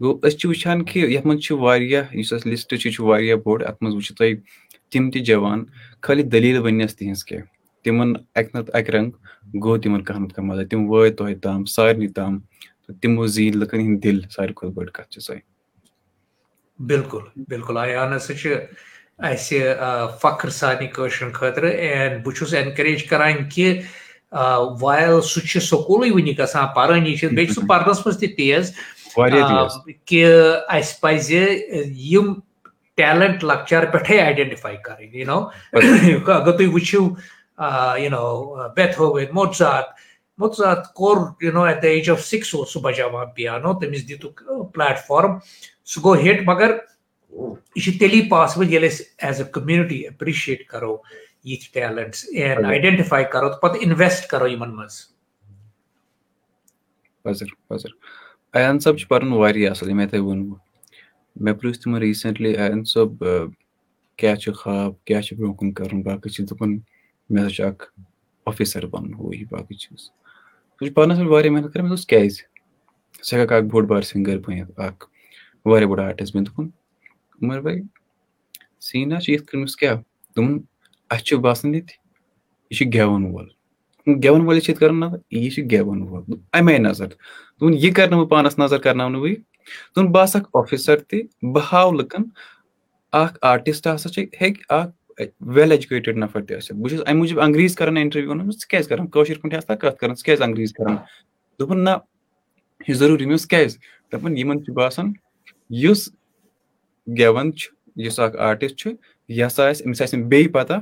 Speaker 1: گوٚو أسۍ چھِ وٕچھان کہِ یَتھ منٛز چھُ واریاہ یُس اَسہِ لِسٹ چھُ یہِ چھُ واریاہ بوٚڑ منٛز وٕچھِو تُہۍ تِم تہِ جوان خٲلی دٔلیٖل ؤنِس تِہنٛز کینٛہہ تِمن اَکہِ نتہٕ اَکہِ رنٛگ گوٚو تِمن کانٛہہ نتہٕ کانٛہہ مدد تِم وٲتۍ تۄہہِ تام سارنٕے تام تہٕ تِمو زیٖنۍ لُکن ہٕنٛدۍ دِل ساروی کھۄتہٕ بٔڑ کَتھ چھِ سۄے۔
Speaker 2: بِلکُل بِلکُل۔ آیان ہسا چھِ اَسہِ فخر سانہِ کٲشرٮ۪ن خٲطرٕ اینڈ بہٕ چھُس اینکریج کران کہِ وایل سُہ چھُ سکوٗلٕے وُنہِ گژھان پَرٲنی چھِ بیٚیہِ چھُ سُہ پَرنَس منٛز تہِ تیز کہِ اَسہِ پَزِ یِم ٹیلنٹ لۄکچار پٮ۪ٹھے کَرٕنۍ یوٗ نو اَگر تُہۍ وٕچھِو you know Beethoven Mozart Mozart cover you know at the age of six اوس سُہ بَجاوان پیانو تٔمِس دِتُکھ پلیٹ فارم سُہ ہِٹ مَگر یہِ تیٚلی possible as a community appreciate کَرو ٹیلنٹٕس آیڈینٹِفاے کَرو تہٕ پَتہٕ اِنویسٹ کَرو یِمن منٛز
Speaker 1: ایان صٲب چھُ پَرُن واریاہ اَصٕل یِمے تۄہہِ ووٚنوٕ مےٚ پرٛژھ تِمن ریٖسنٹلی ایان صٲب کیاہ چھُ خواب کیاہ چھُ برونٛہہ کُن کَرُن باقٕے چھِ دوٚپُن مےٚ ہسا چھُ اکھ آفِسر بَنُن ہُہ یہِ باقٕے چیٖز سُہ چھُ پانَس پٮ۪ٹھ واریاہ محنت کران مےٚ دوٚپُس کیازِ ژٕ ہٮ۪ککھ اکھ بوٚڑ بار سِنگر بٔنِتھ اکھ واریاہ بوٚڑ آرٹِسٹ بٔنِتھ دوٚپُن عمر بھاے سیٖنا چھِ یِتھ کٔنۍ مےٚ کیاہ دوٚپُن اَسہِ چھُ باسان ییٚتہِ یہِ چھُ گٮ۪وَن وول گٮ۪وَن وٲلِس چھِ ییٚتہِ کران نظر یہِ چھُ گٮ۪وَن وول اَمے نظر دوٚپُن یہِ کرٕ نہٕ بہٕ پانَس نظر کرناونہٕ بٕے دوٚپُن بہٕ آسہٕ اکھ آفِسر تہِ بہٕ ہاو لُکن اکھ آرٹِسٹ ہسا چھِ ہیٚکہِ اکھ ویل ایجوکیٹِڈ نفر تہِ ٲسِتھ بہٕ چھُس اَمہِ موٗجوٗب انگریٖز کران اِنٹرویو ژٕ کیازِ کران کٲشِر پٲٹھۍ آسہٕ کَتھ کران ژٕ کیازِ انگریٖز کران دوٚپُن نہ یہِ ضروٗری مےٚ اوس کیازِ دوٚپُن یِمن چھُ باسان یُس گٮ۪وَن چھُ یُس اکھ آرٹِسٹ چھُ یہِ ہسا آسہِ أمِس آسہِ نہٕ بیٚیہِ پَتہ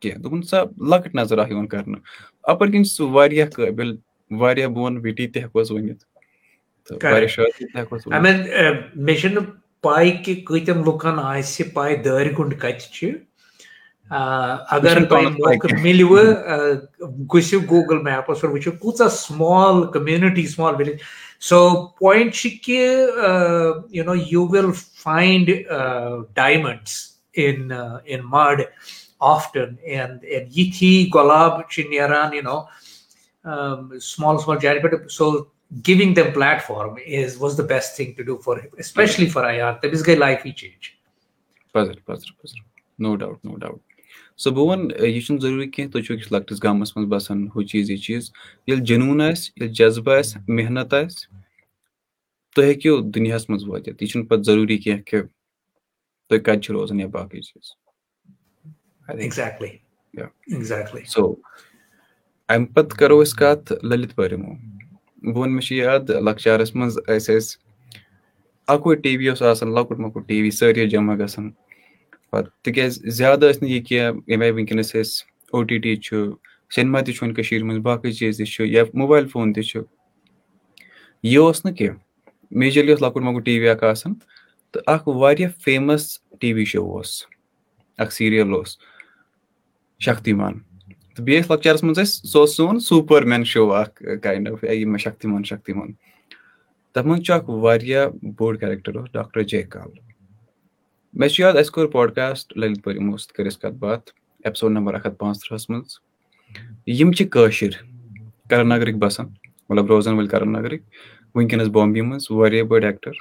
Speaker 1: کیٚنٛہہ دوٚپُن سۄ لۄکٕٹ نظر اکھ یِوان کرنہٕ اَپٲرۍ کِنۍ چھُ سُہ واریاہ قٲبِل واریاہ بہٕ وَنہٕ وِٹی تہِ ہٮ۪کوس ؤنِتھ
Speaker 2: مےٚ چھُنہٕ پاے کہِ کۭتین لُکن آسہِ پاے دٲرِ گُنڈ کَتہِ چھِ اگر تۄہہِ موقعہٕ مِلوٕ گٔژھِو گوٗگل میپَس پٮ۪ٹھ وٕچھِو کۭژاہ small community small village so point چھِ کہِ you know you وِل فاینڈ ڈایمنڈٕس in in mid often یِتھی گۄلاب چھِ نیران یوٗ نو سُمال سُمال جارِ پٮ۪ٹھ. So giving them platform is was the best thing to do for especially for I are تٔمِس گٔے لایفٕے change
Speaker 1: no doubt no doubt so بہٕ وَنہٕ یہِ چھُنہٕ ضروٗری کیٚنٛہہ تُہۍ چھِو أکِس لۄکٹِس گامَس منٛز باسان ہُہ چیٖز یہِ چیٖز ییٚلہِ جنوٗن آسہِ ییٚلہِ جذبہٕ آسہِ محنت آسہِ تُہۍ ہیٚکِو دُنیاہَس منٛز وٲتِتھ یہِ چھُنہٕ پَتہٕ ضروٗری کیٚنٛہہ کہِ تُہۍ کَتہِ روزان یا باقٕے چیٖز سو اَمہِ پَتہٕ کَرو أسۍ کَتھ لٔلِت پٲرِمو بہٕ وَنہٕ مےٚ چھُ یاد لۄکچارَس منٛز ٲسۍ أسۍ اکوے ٹی وی اوس آسان لۄکُٹ مۄکُٹ ٹی وی سٲری جمع گژھان پَتہٕ تِکیازِ زیادٕ ٲسۍ نہٕ یہِ کینٛہہ ییٚمہِ آیہِ وٕنکیٚنَس أسۍ او ٹی ٹی چھُ، سینما تہِ چھُ وۄنۍ کٔشیٖرِ منٛز، باقٕے چیٖز تہِ چھُ، یا موبایِل فون تہِ چھُ۔ یہِ اوس نہٕ کینٛہہ۔ میجرلی اوس لۄکُٹ مۄکُٹ ٹی وی اکھ آسان تہٕ اکھ واریاہ فیمَس ٹی وی شو اوس۔ اکھ سیٖریل اوس۔ شکتی مان تہٕ بیٚیہِ ٲسۍ لۄکچارَس منٛز اَسہِ سُہ اوس سون سوٗپر مین شو اکھ کاینڈ آف یِم شکتی مان شکتی مان تَتھ منٛز چھُ اکھ واریاہ بوٚڑ کیریکٹر اوس ڈاکٹر جے کال مےٚ چھُ یاد اَسہِ کوٚر پاڈکاسٹ للِت پورِ یِمو سۭتۍ کٔر اَسہِ کَتھ باتھ ایپسوڈ نمبر اکھ ہَتھ پانٛژھ تٕرٛہَس منٛز یِم چھِ کٲشِر کرن نگرٕکۍ بَسان مطلب روزان وٲلۍ کرن نگرٕکۍ وٕنکیٚنس بامبے منٛز واریاہ بٔڑ ایٚکٹر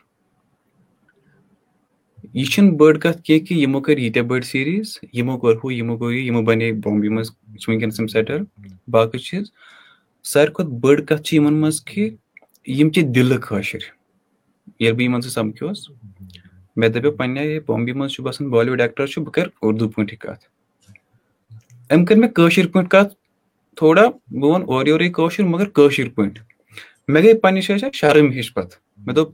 Speaker 1: یہِ چھُنہٕ بٔڑ کَتھ کینٛہہ کہِ یِمو کٔرۍ ییٖتیاہ بٔڑۍ سیٖریٖز یِمو کوٚر ہُہ یِمو کوٚر یہِ یِمو بَنے بامبے منٛز چھِ وٕنکیٚنس یِم سیٹل باقٕے چیٖز ساروی کھۄتہٕ بٔڑ کَتھ چھِ یِمن منٛز کہِ یِم چھِ دِلہٕ کٲشِر ییٚلہِ بہٕ یِمن سۭتۍ سَمکھیوس مےٚ دَپیو پَنٕنہِ آیہِ منٛز چھُ باسان بالی وُڈ ایٚکٹر چھُ بہٕ کَرٕ اُردو پٲٹھی کَتھ۔ أمۍ کٔر مےٚ کٲشِر پٲٹھۍ کَتھ، تھوڑا بہٕ وَنہٕ اورٕ یورے کٲشُر مَگر کٲشِر پٲٹھۍ۔ مےٚ گٔے پَنٕنہِ جایہِ شرم ہِش پَتہٕ۔ مےٚ دوٚپ،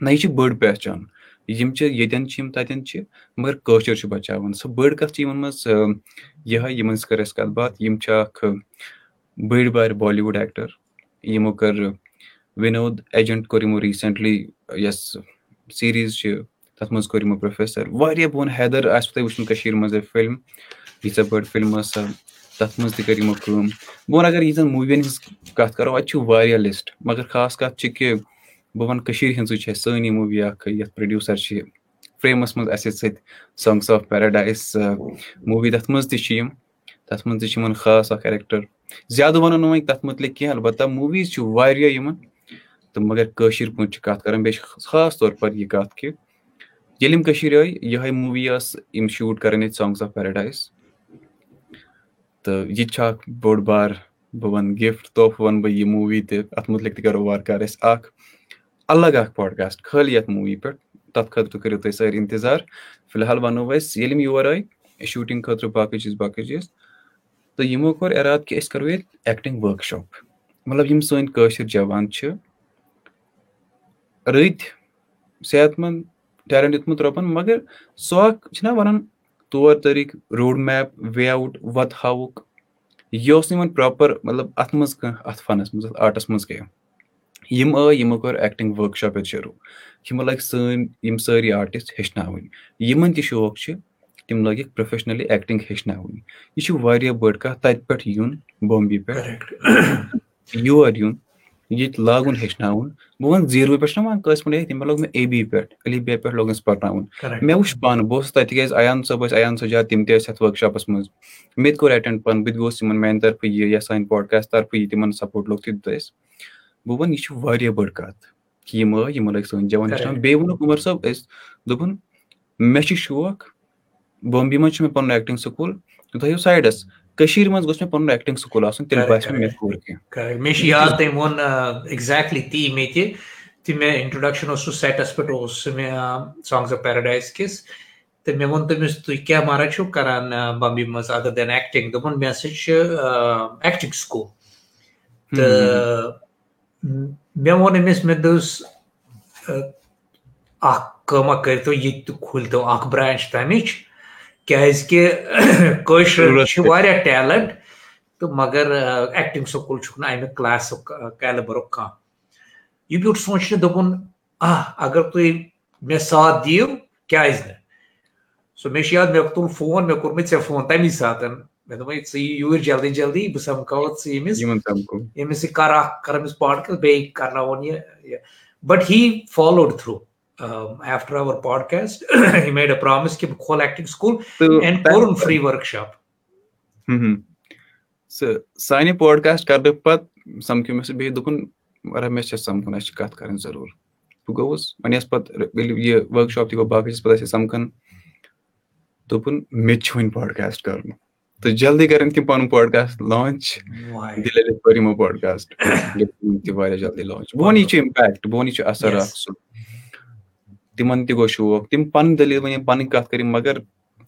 Speaker 1: نہ، یہِ چھِ بٔڑ پہچان۔ یِم چھِ، ییٚتٮ۪ن چھِ، یِم تَتٮ۪ن چھِ، مَگر کٲشُر چھُ بَچاوان۔ سۄ بٔڑ کَتھ چھِ یِمن منٛز یِہے یِمن سۭتۍ کٔر اَسہِ کَتھ باتھ۔ یِم چھِ اکھ بٔڑۍ بارِ بالی وُڈ ایٚکٹر۔ یِمو کٔر وِنود ایجنٹ کوٚر یِمو ریٖسنٹلی یۄس سیٖریٖز چھِ تَتھ منٛز کوٚر یِمو پروفیسر واریاہ بہٕ وَنہٕ حیدر آسوٕ تۄہہِ وٕچھمُت کٔشیٖر منٛز فِلم ییٖژاہ بٔڑ فِلم ٲس سۄ تَتھ منٛز تہِ کٔر یِمو کٲم بہٕ وَنہٕ اَگر ییٖژاہ موٗوِین ہٕنٛز کَتھ کَرو اَتہِ چھُ واریاہ لِسٹ مَگر خاص کَتھ چھِ کہِ بہٕ وَنہٕ کٔشیٖر ہِنٛزٕے چھِ اَسہِ سٲنی موٗوی اکھ یَتھ پروڈیوٗسر چھِ فرٛیمَس منٛز اَسہِ سۭتۍ سانگٕس آف پیراڈایس موٗوی تَتھ منٛز تہِ چھِ یِم تَتھ منٛز تہِ چھِ یِمن خاص اکھ کیریکٹر زیادٕ وَنو نہٕ وۄنۍ تَتھ مُتعلِق کیٚنٛہہ اَلبتہ موٗویٖز چھِ واریاہ یِمن تہٕ مَگر کٲشِر پٲٹھۍ چھِ کَتھ کران، بیٚیہِ چھِ خاص طور پر یہِ کَتھ کہِ ییٚلہِ یِم کٔشیٖر آیہِ یِہے موٗوی ٲس یِم شوٗٹ کران ییٚتہِ سانگٕس آف پیراڈایس تہٕ یہِ تہِ چھُ اکھ بوٚڑ بار، بہٕ وَنہٕ گِفٹ توفہٕ وَنہٕ بہٕ یہِ موٗوی تہِ، اَتھ مُتعلِق تہِ کَرو وارٕ کارٕ أسۍ اکھ الگ اکھ پاڈکاسٹ خٲلی یَتھ موٗوی پٮ۪ٹھ، تَتھ خٲطرٕ کٔرِو تُہۍ سٲری اِنتِظار۔ فِلحال وَنو أسۍ، ییٚلہِ یِم یور آیہِ شوٗٹِنٛگ خٲطرٕ باقٕے چیٖز باقٕے چیٖز۔ تہٕ یِمو کوٚر اِرادٕ کہِ أسۍ کَرو ییٚتہِ ایٚکٹِنٛگ ؤرٕک شاپ مطلب یِم سٲنۍ کٲشِر جوان چھِ رٕتۍ صحت منٛد ٹیلنٹ دیُتمُت رۄبَن مَگر سُہ اکھ چھِنہ وَنان طور طٔریٖقہٕ روڈ میپ وے آوُٹ وَتہٕ ہاوُکھ یہِ اوس نہٕ یِمن پراپر مطلب اَتھ منٛز کانٛہہ اَتھ فنَس منٛز اَتھ آرٹَس منٛز کینٛہہ۔ یِم آے یِمو کوٚر ایٚکٹِنٛگ ؤرٕک شاپ ییٚتہِ شروٗع۔ یِمو لَگہِ سٲنۍ یِم سٲری آرٹِسٹ ہیٚچھناوٕنۍ۔ یِمن تہِ شوق چھِ تِم لٲگِکھ پروفیشنٔلی ایٚکٹِنٛگ ہیٚچھناوٕنۍ۔ یہِ چھِ واریاہ بٔڑ کَتھ تَتہِ پٮ۪ٹھ یُن بامبے پٮ۪ٹھ۔ یور یُن۔ ییٚتہِ لاگُن ہیٚچھناوُن بہٕ وَنہٕ زیٖروٕ پٮ۪ٹھ چھُنہ وَنان کٲنٛسہِ پٲٹھۍ تِمو لوگ مےٚ اے بی پٮ۪ٹھ علی بے پٮ۪ٹھ لوگ اَسہِ پَرناوُن۔ مےٚ وٕچھ پانہٕ بہٕ اوسُس تَتہِ تِکیازِ اَیان صٲب ٲسۍ اَیان سجاد تِم تہِ ٲسۍ یَتھ ؤرٕک شاپَس منٛز۔ مےٚ تہِ کوٚر ایٚٹینٛڈ پَنُن بہٕ تہِ گوٚوُس یِمن میانہِ طرفہٕ یہِ یا سانہِ پاڈکاسٹ طرفہٕ یہِ تِمن سَپوٹ لوٚگ تہِ اَسہِ۔ بہٕ وَنہٕ یہِ چھِ واریاہ بٔڑ کَتھ کہِ یِم ٲے یِمو لٔگۍ سٲنۍ جوان ہیٚچھناوُن بیٚیہِ ووٚنُکھ عمر صٲب أسۍ دوٚپُن مےٚ چھُ شوق بامبے منٛز چھُ مےٚ پَنُن ایٚکٹِنٛگ سکوٗل تُہۍ تھٲیِو سایڈَس کٔشیٖر منٛز گوٚژھ مےٚ پَنُن ایٚکٹِنٛگ سکوٗل آسُن تیٚلہِ باسہِ مےٚ مےٚ کوٚر کینٛہہ
Speaker 2: مےٚ چھُ یاد تٔمۍ ووٚن ایٚگزیکٹلی تی مےٚ تہِ تہِ مےٚ اِنٹرٛوڈَکشَن اوس سُہ سیٹَس پٮ۪ٹھ اوس سُہ مےٚ سانگٕس آف پیراڈایِز کِس۔ تہٕ مےٚ ووٚن تٔمِس تُہۍ کیاہ مہراج چھِو؟ کَران بامبے منٛز اَدَر دٮ۪ن ایٚکٹِنٛگ ہَسا چھُ ایٚکٹِنٛگ سکوٗل تہٕ مےٚ ووٚن أمِس مےٚ دوٚپُس اَکھ کٲمہ کٔرۍتو ییٚتہِ تہِ کھوٗلۍتو اَکھ برٛانٛچ تَمِچ کیٛازِکہِ کٲشُر چھِ واریاہ ٹیلنٛٹ تہٕ مگر ایٚکٹِنٛگ سکوٗل چھُکھ نہٕ اَمہِ کٕلاسُک کیلبرُک کانٛہہ یہِ پیوٚٹ سونٛچنہِ دوٚپُن اگر تُہۍ مےٚ ساتھ دِیِو کیٛازِ نہٕ سُہ مےٚ چھُ یاد مےٚ تُل فون مےٚ کوٚرمُت ژےٚ فون تَمی ساتہٕ مےٚ دوٚپمَے ژٕ یہِ یوٗرۍ جلدی جلدی بہٕ سَمکھاوَتھ ژٕ أمِس أمِس سۭتۍ کَر اکھ کَر أمِس پاڈکاسٹ بیٚیہِ کَرناوُن یہِ but he followed through after our podcast he made a promise کہِ بہٕ کھولہٕ ایٚکٹِنٛگ سکوٗل اینٛڈ کوٚرُن فرٛی ؤرٕک شاپ
Speaker 1: سانہِ پاڈکاسٹ کَرنہٕ پَتہٕ سَمکھیو مےٚ سُہ بیٚیہِ دوٚپُن مےٚ چھِ سَمکھُن اَسہِ چھِ کَتھ کَرٕنۍ ضروٗر بہٕ گوٚوُس وۄنۍ ٲسۍ پَتہٕ ییٚلہِ یہِ ؤرٕک شاپ تہِ گوٚو باقٕے چھِ پَتہٕ أسۍ سَمکھان دوٚپُن مےٚ تہِ چھُ وۄنۍ پاڈکاسٹ کَرُن تہٕ جلدی کَرن تِم پَنُن پاڈکاسٹ لانچ یِمو پاڈکاسٹ تہِ واریاہ جلدی لانچ بہٕ وَنہٕ یہِ چھُ اِمپیکٹ بہٕ وَنہٕ یہِ چھُ اَثر اکھ سُہ تِمن تہِ گوٚو شوق تِم پَنٕنۍ دٔلیٖل ؤنِو پَنٕنۍ کَتھ کٔرِو مَگر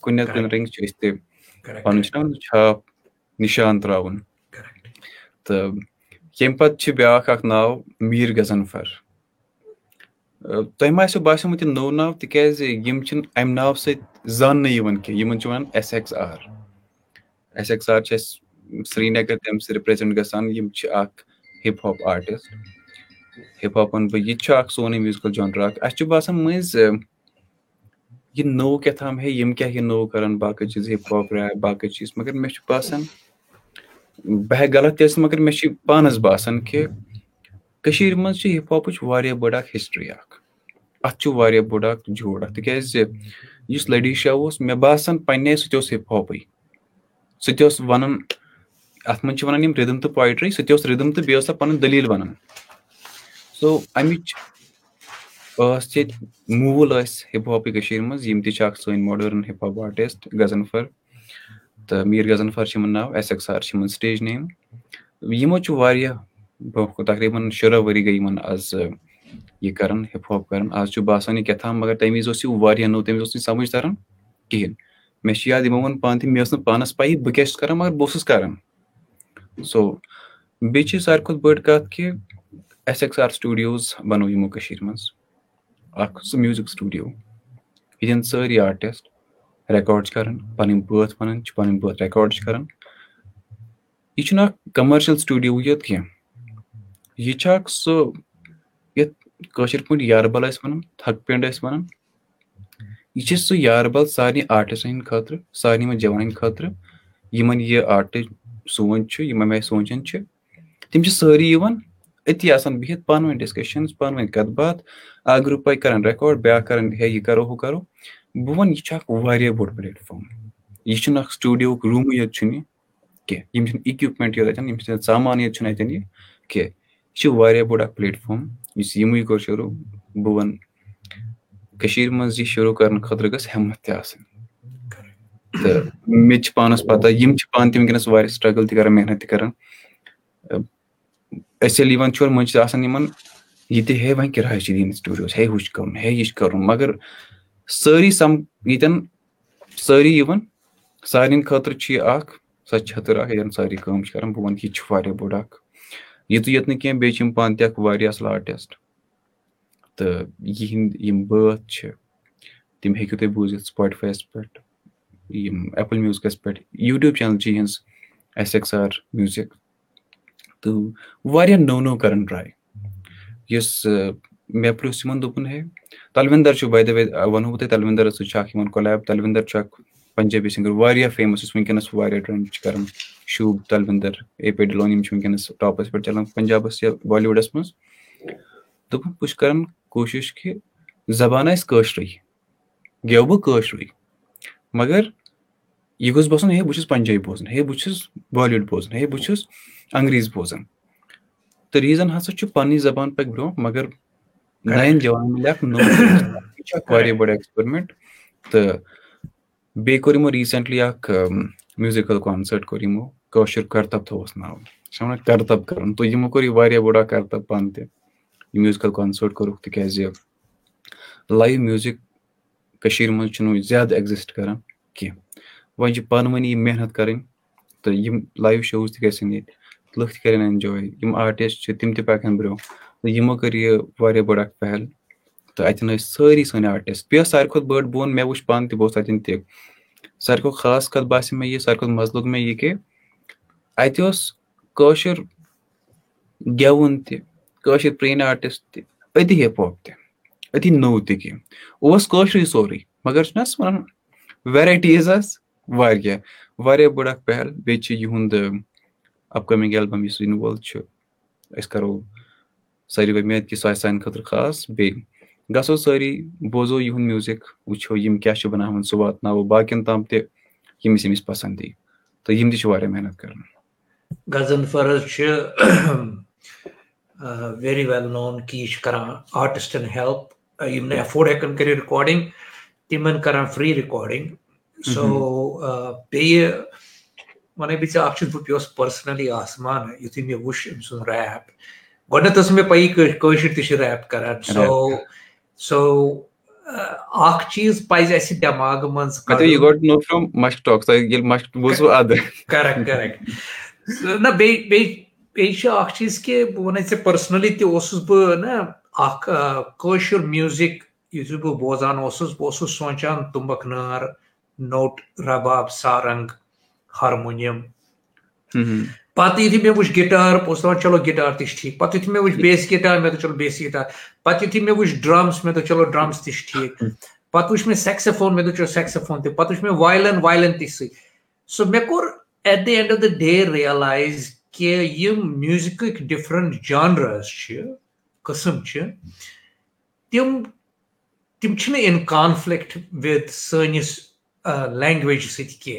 Speaker 1: کُنہِ نتہٕ کُنہِ رٔنٛگۍ چھِ أسۍ تہِ پَنُن چھُنہ چھاپ نِشان تراوُن تہٕ ییٚمہِ پَتہٕ چھُ بیاکھ اکھ ناو میٖر غزنفر تۄہہِ ما آسیو باسیومُت یہِ نوٚو ناو تِکیازِ یِم چھِنہٕ اَمہِ ناوٕ سۭتۍ زاننہٕ یِوان کینٛہہ یِمن چھِ وَنان S X R S X R چھِ اَسہِ سرینگر تَمہِ سۭتۍ رِپریزنٹ گژھان یِم چھِ اکھ hip hop artist hip hop وَنہٕ بہٕ یہِ تہِ چھُ اکھ سونُے میوٗزِکَل جانڈر اکھ اَسہِ چھُ باسان مٔنٛزۍ یہِ نوٚو کیٛاہ تھام ہے، یِم کیٛاہ یہِ نوٚو کَران باقٕے چیٖز ہِپ ہاپ ریپ باقٕے چیٖز. مگر مےٚ چھُ باسان، بہٕ ہٮ۪کہٕ غلط تہِ ٲسِتھ، مگر مےٚ چھُ پانَس باسان کہِ کٔشیٖرِ منٛز چھِ ہِپ ہاپٕچ واریاہ بٔڑ اکھ ہِسٹری اکھ۔ اَتھ چھُ واریاہ بوٚڑ اکھ جوڑ اکھ تِکیازِ یُس لٔڈی شاہ اوس، مےٚ باسان پنٕنے سُہ تہِ اوس ہِپ ہاپٕے سُہ تہِ اوس وَنان، اَتھ منٛز چھِ وَنان یِم رِدم تہٕ پویٹری سُہ تہِ اوس رِدم تہٕ بیٚیہِ اوس سۄ پَنُن دٔلیٖل وَنان۔ سو اَمِچ ٲس ییٚتہِ موٗل ٲسۍ ہِپ ہاپٕے کٔشیٖر منٛز یِم تہِ چھِ اکھ سٲنۍ modern hip hop artist Ghazanfar تہٕ میٖر غزنفر چھِ یِمن ناو ایس ایٚکٕس آر چھِ یِمن سِٹیج نیم یِمو چھُ واریاہ برونٛہہ تقریٖبن شُراہ ؤری گٔے یِمن آز یہ کران ہپ ہاپ کران آج باسان یہ کتام مگر تمہ وز اس یہ نو تمہ وز سمجھ تران کہین مے یاد یمو ون پان تہ مے پانس پی بہ کیا کران مگر بہس کران سو بیٚیہِ چھِ ساروی کھۄتہٕ بٔڑ کَتھ کہِ ایس ایٚکٕس آر سٹوٗڈیوز بنو یِمو کٔشیٖرِ منٛز اکھ سُہ میوٗزِک سٹوٗڈیو ییٚتٮ۪ن سٲری آرٹِسٹ رِکاڈ چھِ کران پنٕنۍ بٲتھ وَنان چھِ بٲتھ رِکاڈ چھِ کران یہِ چھُنہٕ کمرشل سٹوٗڈیو یوت کینٛہہ یہِ چھُ اکھ سُہ یَتھ کٲشِر پٲٹھۍ یاربل ٲسۍ وَنان تھک پینڈ ٲسۍ وَنان یہِ چھِ سُہ یاربل سارنٕے آرٹِسٹن ہٕنٛدِ خٲطرٕ سارنٕے یِمن جوانن ہٕنٛدِ خٲطرٕ یِمن یہِ آرٹٕچ سونٛچ چھُ سونٛچان چھِ۔ تِم چھِ سٲری یِوان أتی آسان بِہِتھ پانہٕ ؤنۍ ڈِسکشن پانہٕ ؤنۍ کَتھ باتھ اکھ گرُپ کران رِکاڈ بیاکھ کران ہے یہِ کرو ہُہ کرو بہٕ وَنہٕ یہِ چھُ اکھ واریاہ بوٚڑ پلیٹ فارم یہِ چھُنہٕ اکھ سٹوٗڈیوُک روٗمٕے یوت چھُنہٕ یہِ کینٛہہ یِم چھِنہٕ اِکوِپمینٹ یوت اَتٮ۪ن یِم چھِنہٕ سامان یوت چھُنہٕ اَتٮ۪ن یہِ کینٛہہ یہِ چھُ واریاہ بوٚڑ اکھ پلیٹ فارم یُس یِموٕے کوٚر شروٗع بہٕ وَنہٕ کٔشیٖر منٛز یہِ شروٗع کرنہٕ خٲطرٕ گٔژھ ہیٚمت تہِ آسٕنۍ تہٕ مےٚ تہِ چھِ پانَس پَتہ یِم چھِ پانہٕ تہِ واریاہ سٹرگٕل تہِ کران محنت تہِ کران أسۍ ییٚلہِ یِوان چھِ چھُ مٔنٛزۍ چھِ آسان یِمن یہِ تہِ ہے وۄنۍ کِراے چھِ دِنۍ سٹوٗڈیوس ہے ہُہ چھُ کَرُن ہے یہِ چھُ کَرُن مگر سٲری سَم ییٚتٮ۪ن سٲری یِوان سارنٕے خٲطرٕ چھُ یہِ اکھ سۄ چھٔتٕر اکھ ییٚتٮ۪ن سٲری کٲم چھِ کران بہٕ وَنہٕ یہِ تہِ چھُ واریاہ بوٚڑ اکھ یِتُے یوت نہٕ کینٛہہ بیٚیہِ چھِ یِم پانہٕ تہِ اکھ واریاہ اَصٕل آرٹِسٹ تہٕ یِہِنٛدۍ یِم بٲتھ چھِ۔ تِم ہیٚکِو تُہۍ بوٗزِتھ سُپاٹِفایَس پٮ۪ٹھ یِم ایپٕل میوٗزکَس پٮ۪ٹھ یوٗٹیوٗب چَنل چھِ یِہٕنٛز ایس ایٚکٕس آر میوٗزِک تہٕ واریاہ نوٚو نوٚو کَران ٹراے یُس مےٚ پرٛژھ یِمن دوٚپُن ہے تلوِندر چھُ بَدِ وَنہو بہٕ تۄہہِ تلوِندرَس سۭتۍ چھُ اکھ یِوان کۄلیب تلوِندر چھُ اکھ پنجابی سِنگر واریاہ فیمَس یُس واریاہ ٹرینڈ چھُ کران شوٗب تلوِندر اے پے ڈِلون یِم چھِ وٕنکیٚنَس ٹاپَس پٮ۪ٹھ چلان پنجابَس یا بالی وُڈَس منٛز دوٚپُن بہٕ چھُس کران کوٗشِش کہِ زَبان آسہِ کٲشرُے گیو بہٕ کٲشرُے مگر یہِ گوٚژھ باسُن ہے بہٕ چھُس پنجابی بوزان ہے بہٕ چھُس بالی وُڈ بوزان ہے بہٕ چھُس انگریٖز بوزان تہٕ ریٖزن ہسا چھُ زبان پَکہِ برونٛہہ مگر نَیَن جوانن مِلہِ اکھ نوٚو یہِ چھُ اکھ واریاہ بٔڑ ایٚکٕسپیرمنٹ تہٕ بیٚیہِ کوٚر یِمو ریٖسنٹلی اکھ میوٗزِکل کوٚر یِمو کٲشُر کرتب تھووُس ناو۔ چھِ وَنان کرتب کَرُن۔ تہٕ یِمو کوٚر یہِ واریاہ بوٚڑ اکھ کرتب پانہٕ تہِ۔ یہِ میوٗزِکل کانسٲٹ کوٚرُکھ تِکیازِ لایِو میوٗزِک کٔشیٖر منٛز چھُنہٕ زیادٕ ایٚگزِسٹ کران کینٛہہ۔ وۄنۍ چھِ پانہٕ یِم محنت کَرٕنۍ تہٕ یِم لایِو شوز تہِ گژھن ییٚتہِ۔ لُکھ تہِ کَرن ایٚنجاے یِم آرٹِسٹ چھِ تِم تہِ پَکن برونٛہہ۔ تہٕ یِمو کٔر یہِ واریاہ بٔڑ اکھ پہل۔ تہٕ اَتٮ۪ن ٲسۍ سٲری سٲنۍ آرٹِسٹ بیٚیہِ ٲس ساروی کھۄتہٕ بٔڑ بہٕ مےٚ وٕچھ پانہٕ تہِ، بہٕ اوسُس اَتٮ۪ن تہِ۔ ساروی کھۄتہٕ خاص کَتھ باسے مےٚ یہِ، ساروی کھۄتہٕ مَزٕ لوٚگ مےٚ یہِ کہِ اَتہِ اوس کٲشُر گٮ۪وُن تہِ، کٲشِر پرٛٲنۍ آرٹِسٹ تہِ، أتی ہِپ ہاپ تہِ، أتی نوٚو تہِ کینٛہہ۔ اوس کٲشرُے سورُے، مگر چھُنہ حظ وَنان ویرایٹیٖز آسہٕ واریاہ واریاہ بٔڑ اکھ پہل۔ بیٚیہِ چھِ یِہُنٛد اَپکَمِنٛگ ایلبم یُس یِنہٕ وول چھُ أسۍ کَرو ساروی گۄڈٕ کہِ سُہ آسہِ سانہِ خٲطرٕ خاص بیٚیہِ گژھو سٲری بوزو یِہُنٛد میوٗزِک وٕچھو یِم کیاہ چھِ بَناوان سُہ واتناوو باقین تام تہِ ییٚمِس ییٚمِس پسنٛد یی تہٕ یِم تہِ چھِ واریاہ محنت کران
Speaker 2: غزنفر چھِ ویری ویل نون کہِ یہِ چھِ کران آرٹِسٹن ہیلپ یِم نہٕ ایفٲڈ ہٮ۪کان کٔرِتھ رِکاڈِنگ تِمن کران فری رِکاڈِنگ سو بیٚیہِ وَنے بہٕ ژےٚ اکھ چھُس بہٕ پیوس پٔرسنلی آسمان یِتھُے مےٚ وٕچھ أمۍ سُنٛد ریپ گۄڈٕنیتھ ٲس مےٚ پَیی کٲشِر تہِ چھِ ریپ کران سو سو اکھ چیٖز پَزِ اَسہِ دٮ۪ماغہٕ منٛز نہ بیٚیہِ بیٚیہِ بیٚیہِ چھُ اکھ چیٖز کہِ بہٕ وَنے ژےٚ پٔرسنلی تہِ اوسُس بہٕ نہ اخر میوزک اس بہ بوزان بہ سوچان تمبک نار نوٹ رباب سارنگ ہارمونیم پتہ یتھی مے وچ گٹار بہت دپان چلو گٹار تہ ٹھیک پتہ یتھی مے وچ بیس گٹار مے تو چلو بیس گٹار پتہ یتھی مے وچ ڈرمس مے تو چلو ڈرمس تہ ٹھیک پتہ وچ مے سیکسفون مے تو چلو سیکسفون تہ پتہ وچ مے وائلن وائلن تہ سی سو مے کور at the end of the day realize کہ یم میوزک ڈفرنٹ جانرز قسم تم تم ان کانفلکٹ ود سنس لینگویج ست کی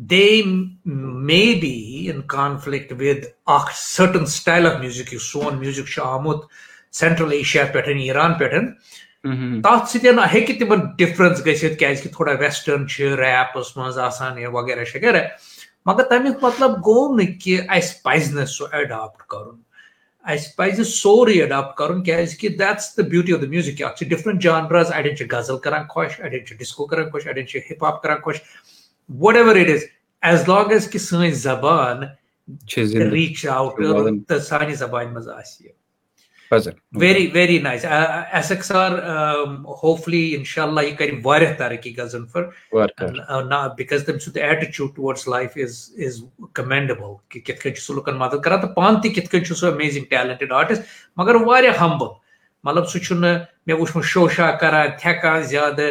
Speaker 2: they may be in conflict with اخ سٹن سٹائل آف میوزک اس سون میوزک آمت سینٹرل ایشیا پہ ایران پہ تر سن ہیکہ تم ڈفرنس گھت کی تھوڑا ویسٹرن ریپس مز آسان وغیرہ شغیرہ مگر تمیک مطلب گو نہ اس پز نا سہ اڈاپٹ کرن اس پز سوری اڈاپٹ کرن کی that's the beauty of the music اتھ ڈفرنٹ جانرز اڑین غزل کران خوش اڑین ڈسکو کران خوش اڑین ہپ ہاپ کران خوش whatever it is as long as کہ سن زبان ریچ آؤٹ تو سانہ زبان مز آ very very nice S X R انشاء اللہ یہ کر واریاہ ترقی گزن فر بکاز تم سند ایٹیچیوڈ towards life is is commendable کہ کت کن سہ لکن مدد کران تو پان تہ کت کن سہ امیزنگ ٹیلنٹڈ آرٹسٹ مگر واریاہ ہمبل مطلب سہ مے وچھمت شوشا کران تھیکان زیادہ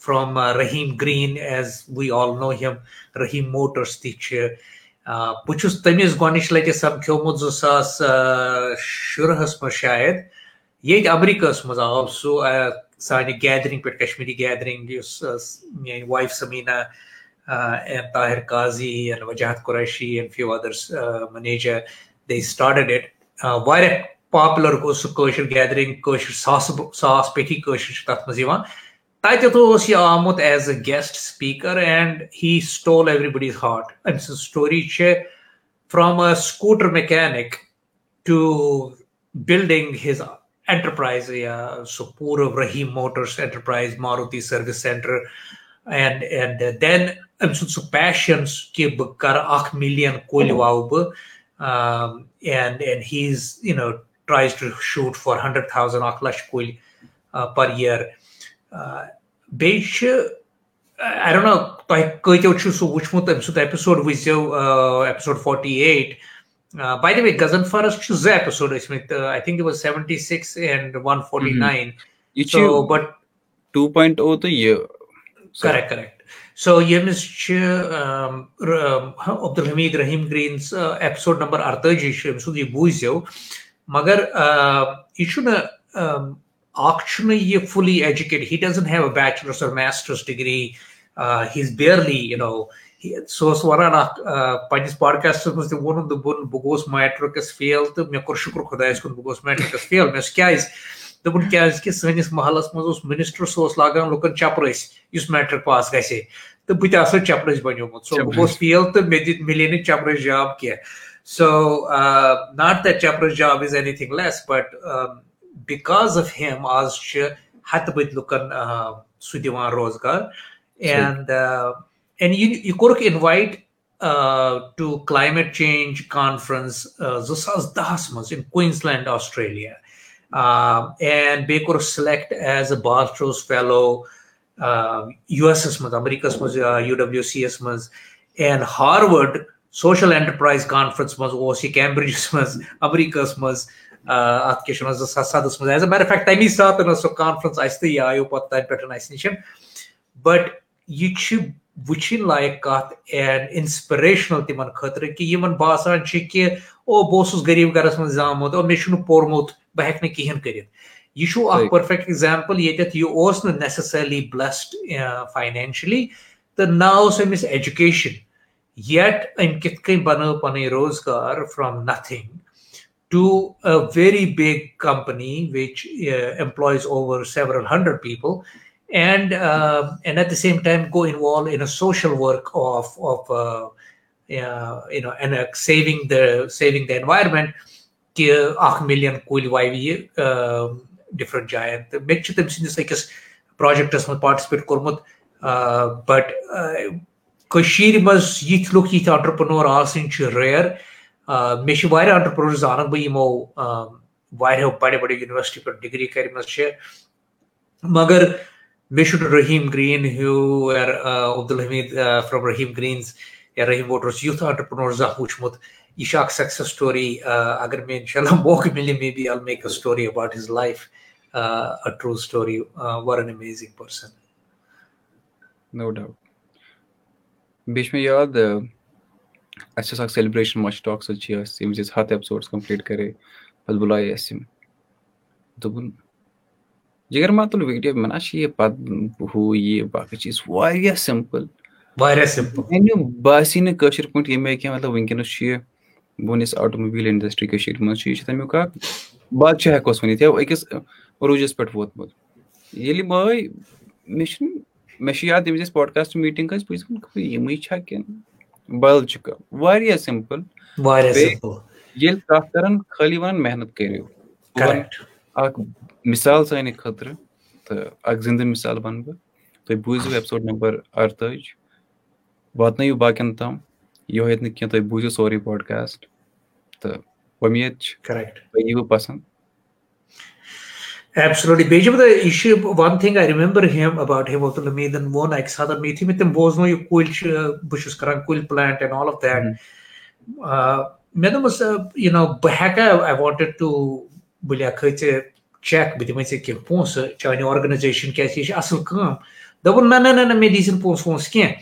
Speaker 2: from uh, Rahim Green, as we all know him, Rahim Motors teacher. بہٕ چھُس تٔمِس گۄڈنِچ لَٹہِ سَمکھیومُت زٕ ساس شُرہَس منٛز شاید ییٚتہِ اَمریٖکاہَس منٛز آو سُہ سانہِ گیدرِنٛگ پٮ۪ٹھ کشمیٖری گیدرِنٛگ یُس میٛٲنۍ wife Sameena and Tahir Qazi and Wajahat Qureshi and few others manager they started it واریاہ پاپُلر گوٚو سُہ کٲشُر گیدرِنٛگ کٲشُر ساسہٕ ساس پیٚٹھی کٲشُر چھِ تَتھ منٛز یِوان آمُت as a guest speaker and he stole every heart أمۍ سٕنٛز story from a scooter mechanic to building his enterprise یا سُہ پوٗرٕ Rahim motors enterprise Maruti service centre and and then سُہ پیشن کہِ بہٕ کرٕ وَوٕ بہٕ and he's you know tries to shoot بیٚیہِ نو تۄہہِ کۭتیو چھُ سُہ وٕچھمُت أمۍ سُنٛد episode وٕچھزیو episode forty eight by the way غزن فرس چھُ زٕ episode ٲسمٕتۍ I think was seventy six and one forty nine but correct correct so ییٚمِس چھِ Abdul Hamid Rahim Greens episode number ارتٲجی چھُ أمۍ سُنٛد یہِ بوٗزیو مگر یہِ چھُنہٕ اکھ یہ fully educate he doesn't have a bachelors or masters degree he is barely you know سہ ونان اخ پنس پاڈکاسٹس مز تون دپن بہ گوس میٹرکس فیل تو مے کور شکر خدایس کن بہ گوس میٹرکس فیل مے کیاز دپن کیاز کہ سٲنِس محلس منٛز اوس منسٹر سُہ اوس لاگان لُکن چپرٲسۍ یُس میٹرک پاس گژھِ تہٕ بہٕ تہِ ہسا چپرٲسۍ بنیومُت سو بہٕ گوس فیل تہٕ مےٚ دِتۍ مِلے نہٕ چپرٲسۍ جاب کینٛہہ so not that چپرٲسۍ job is anything less but because of him آز چھِ ہتہٕ بٔدۍ لُکن سُہ دِوان روزگار. اینڈ اینڈ یہِ کوٚرُکھ invite to climate change conference زٕ ساس دہس منٛز in Queensland Australia and بیٚیہِ کوٚرُکھ سِلیکٹ ایز اے باسٹروز فیلو یوٗ ایس ایس منٛز امریکہس منٛز یوٗ ڈبلو سی یس منٛز. And Harvard social enterprise conference منٛز اوس یہِ کیمبرجس منٛز امریکہس منٛز زٕ ساس سَدَس منٛز. ایز اے میٹر فیکٹ تَمی ساتہٕ ٲس سۄ کانفرنس اَسہِ تہٕ یہِ آیو پَتہٕ تَتہِ پٮ۪ٹھ اَسہِ نِش. بٹ یہِ چھِ وٕچھِنۍ لایق کَتھ اینڈ اِنسپریشنل تِمن خٲطرٕ کہِ یِمن باسان چھِ کہِ او بہٕ اوسُس غریٖب گرس منٛز زامُت او مےٚ چھُنہٕ پوٚرمُت بہٕ ہٮ۪کہٕ نہٕ کِہینۍ کٔرِتھ. یہِ چھُ اکھ پٔرفیکٹ ایگزامپٕل ییٚتٮ۪تھ یہِ اوس نہٕ نیسسرلی بلسڈ فاینینشلی تہٕ نہ اوس أمِس ایجوکیشن یٹ أمۍ کِتھ کٔنۍ بنٲو پنٕنۍ روزگار from nothing to a very big company which uh, employs over several hundred people and uh, and at the same time go involved in a social work of of uh, uh, you know and uh, saving the saving the environment کہ اکھ ملین کُلۍ وَوِ یہِ ڈِفرنٹ جایَن تہٕ مےٚ چھِ تٔمۍ سٕنٛدِس أکِس پروجیکٹس منٛز پاٹسِپیٹ کوٚرمُت بٹ کٔشیٖرِ منٛز یِتھۍ لُکھ یِتھۍ آنٹرپرنور آسٕنۍ چھِ ریر مےٚ چھِ واریاہ آنٹرپرنور زانَکھ بہٕ یِمو واریاہو بَڑِ بَڑِ یونیورسٹی پٮ۪ٹھ ڈِگری کَرِمَژٕ چھِ۔ مگر مےٚ چھُنہٕ رحیٖم گریٖن، ہیوٗ عبدالحمیٖد فرام رحیٖم گریٖنٕز یا رحیٖم ووٹرس یُتھ آنٹرپرنور زانٛہہ وٕچھمُت، یہ سکسیس سٹوری اگر میں انشاء اللہ موقع ملے maybe I'll make a story about his life a true story or an amazing person
Speaker 1: no doubt بیچ میں یاد اچھا اکھ سیلبریشن مچ ٹاک سۭتۍ چھِ أسۍ ییٚمہِ وِزِ أسۍ ہَتھ ایپسوڈٕس کَمپلیٖٹ کَرے پَتہٕ بُلایے اَسہِ یِم دوٚپُن جِگر ما تُل ویٖڈیو مےٚ نہ چھِ یہِ پَتہٕ ہُہ یہِ باقٕے چیٖز واریاہ سِمپٕل واریاہ سِمپٕل باسی نہٕ کٲشِر پٲٹھۍ ییٚمہِ آیہِ کینٛہہ مطلب وٕنکیٚنَس چھُ یہِ بہٕ وَنہٕ یُس آٹوموبیٖل اِنڈَسٹِرٛی کٔشیٖرِ منٛز چھُ یہِ چھُ تَمیُک اکھ بادشاہ ہٮ۪کوس ؤنِتھ یا أکِس عروٗجَس پٮ۪ٹھ ووتمُت ییٚلہِ آے مےٚ چھُنہٕ مےٚ چھُ یاد ییٚمہِ وِزِ اَسہِ پاڈکاسٹ میٖٹِنٛگ ٲسۍ بہٕ چھُس دَپان یِمٕے چھا کِنہٕ بدل چھُ کانٛہہ واریاہ سِمپٕل ییٚلہِ کَتھ کَران خٲلی وَنان محنت کٔرِو اکھ مِثال سانہِ خٲطرٕ تہٕ اکھ زِندٕ مِثال وَنہٕ بہٕ تُہۍ بوٗزِو ایپسوڈ نمبر اَرتٲجۍ واتنٲیِو باقین تام یِہوے نہٕ کینٛہہ تُہۍ بوٗزِو سورُے پاڈکاسٹ تہٕ اُمید چھِ تۄہہِ ییٖوٕ پسنٛد
Speaker 2: Absolutely. چھِ one thing I remember him about ووٚن اَکہِ ساتہٕ مےٚ یِتھُے مےٚ تِم بوزنو یہِ کُلۍ چھِ بہٕ چھُس کران کُلۍ plant and all of that مےٚ دوٚپمَس یہِ نو بہٕ ہٮ۪کا آی وانٹِڈ ٹوٗ بہٕ لیکھے ژےٚ چیک بہٕ دِمے ژےٚ کینٛہہ پونٛسہٕ چانہِ آرگنایزیشن کیازِ یہِ چھِ اَصٕل کٲم دوٚپُن نہ نہ نہ مےٚ دی زِ نہٕ پونٛسہٕ وونٛسہٕ کینٛہہ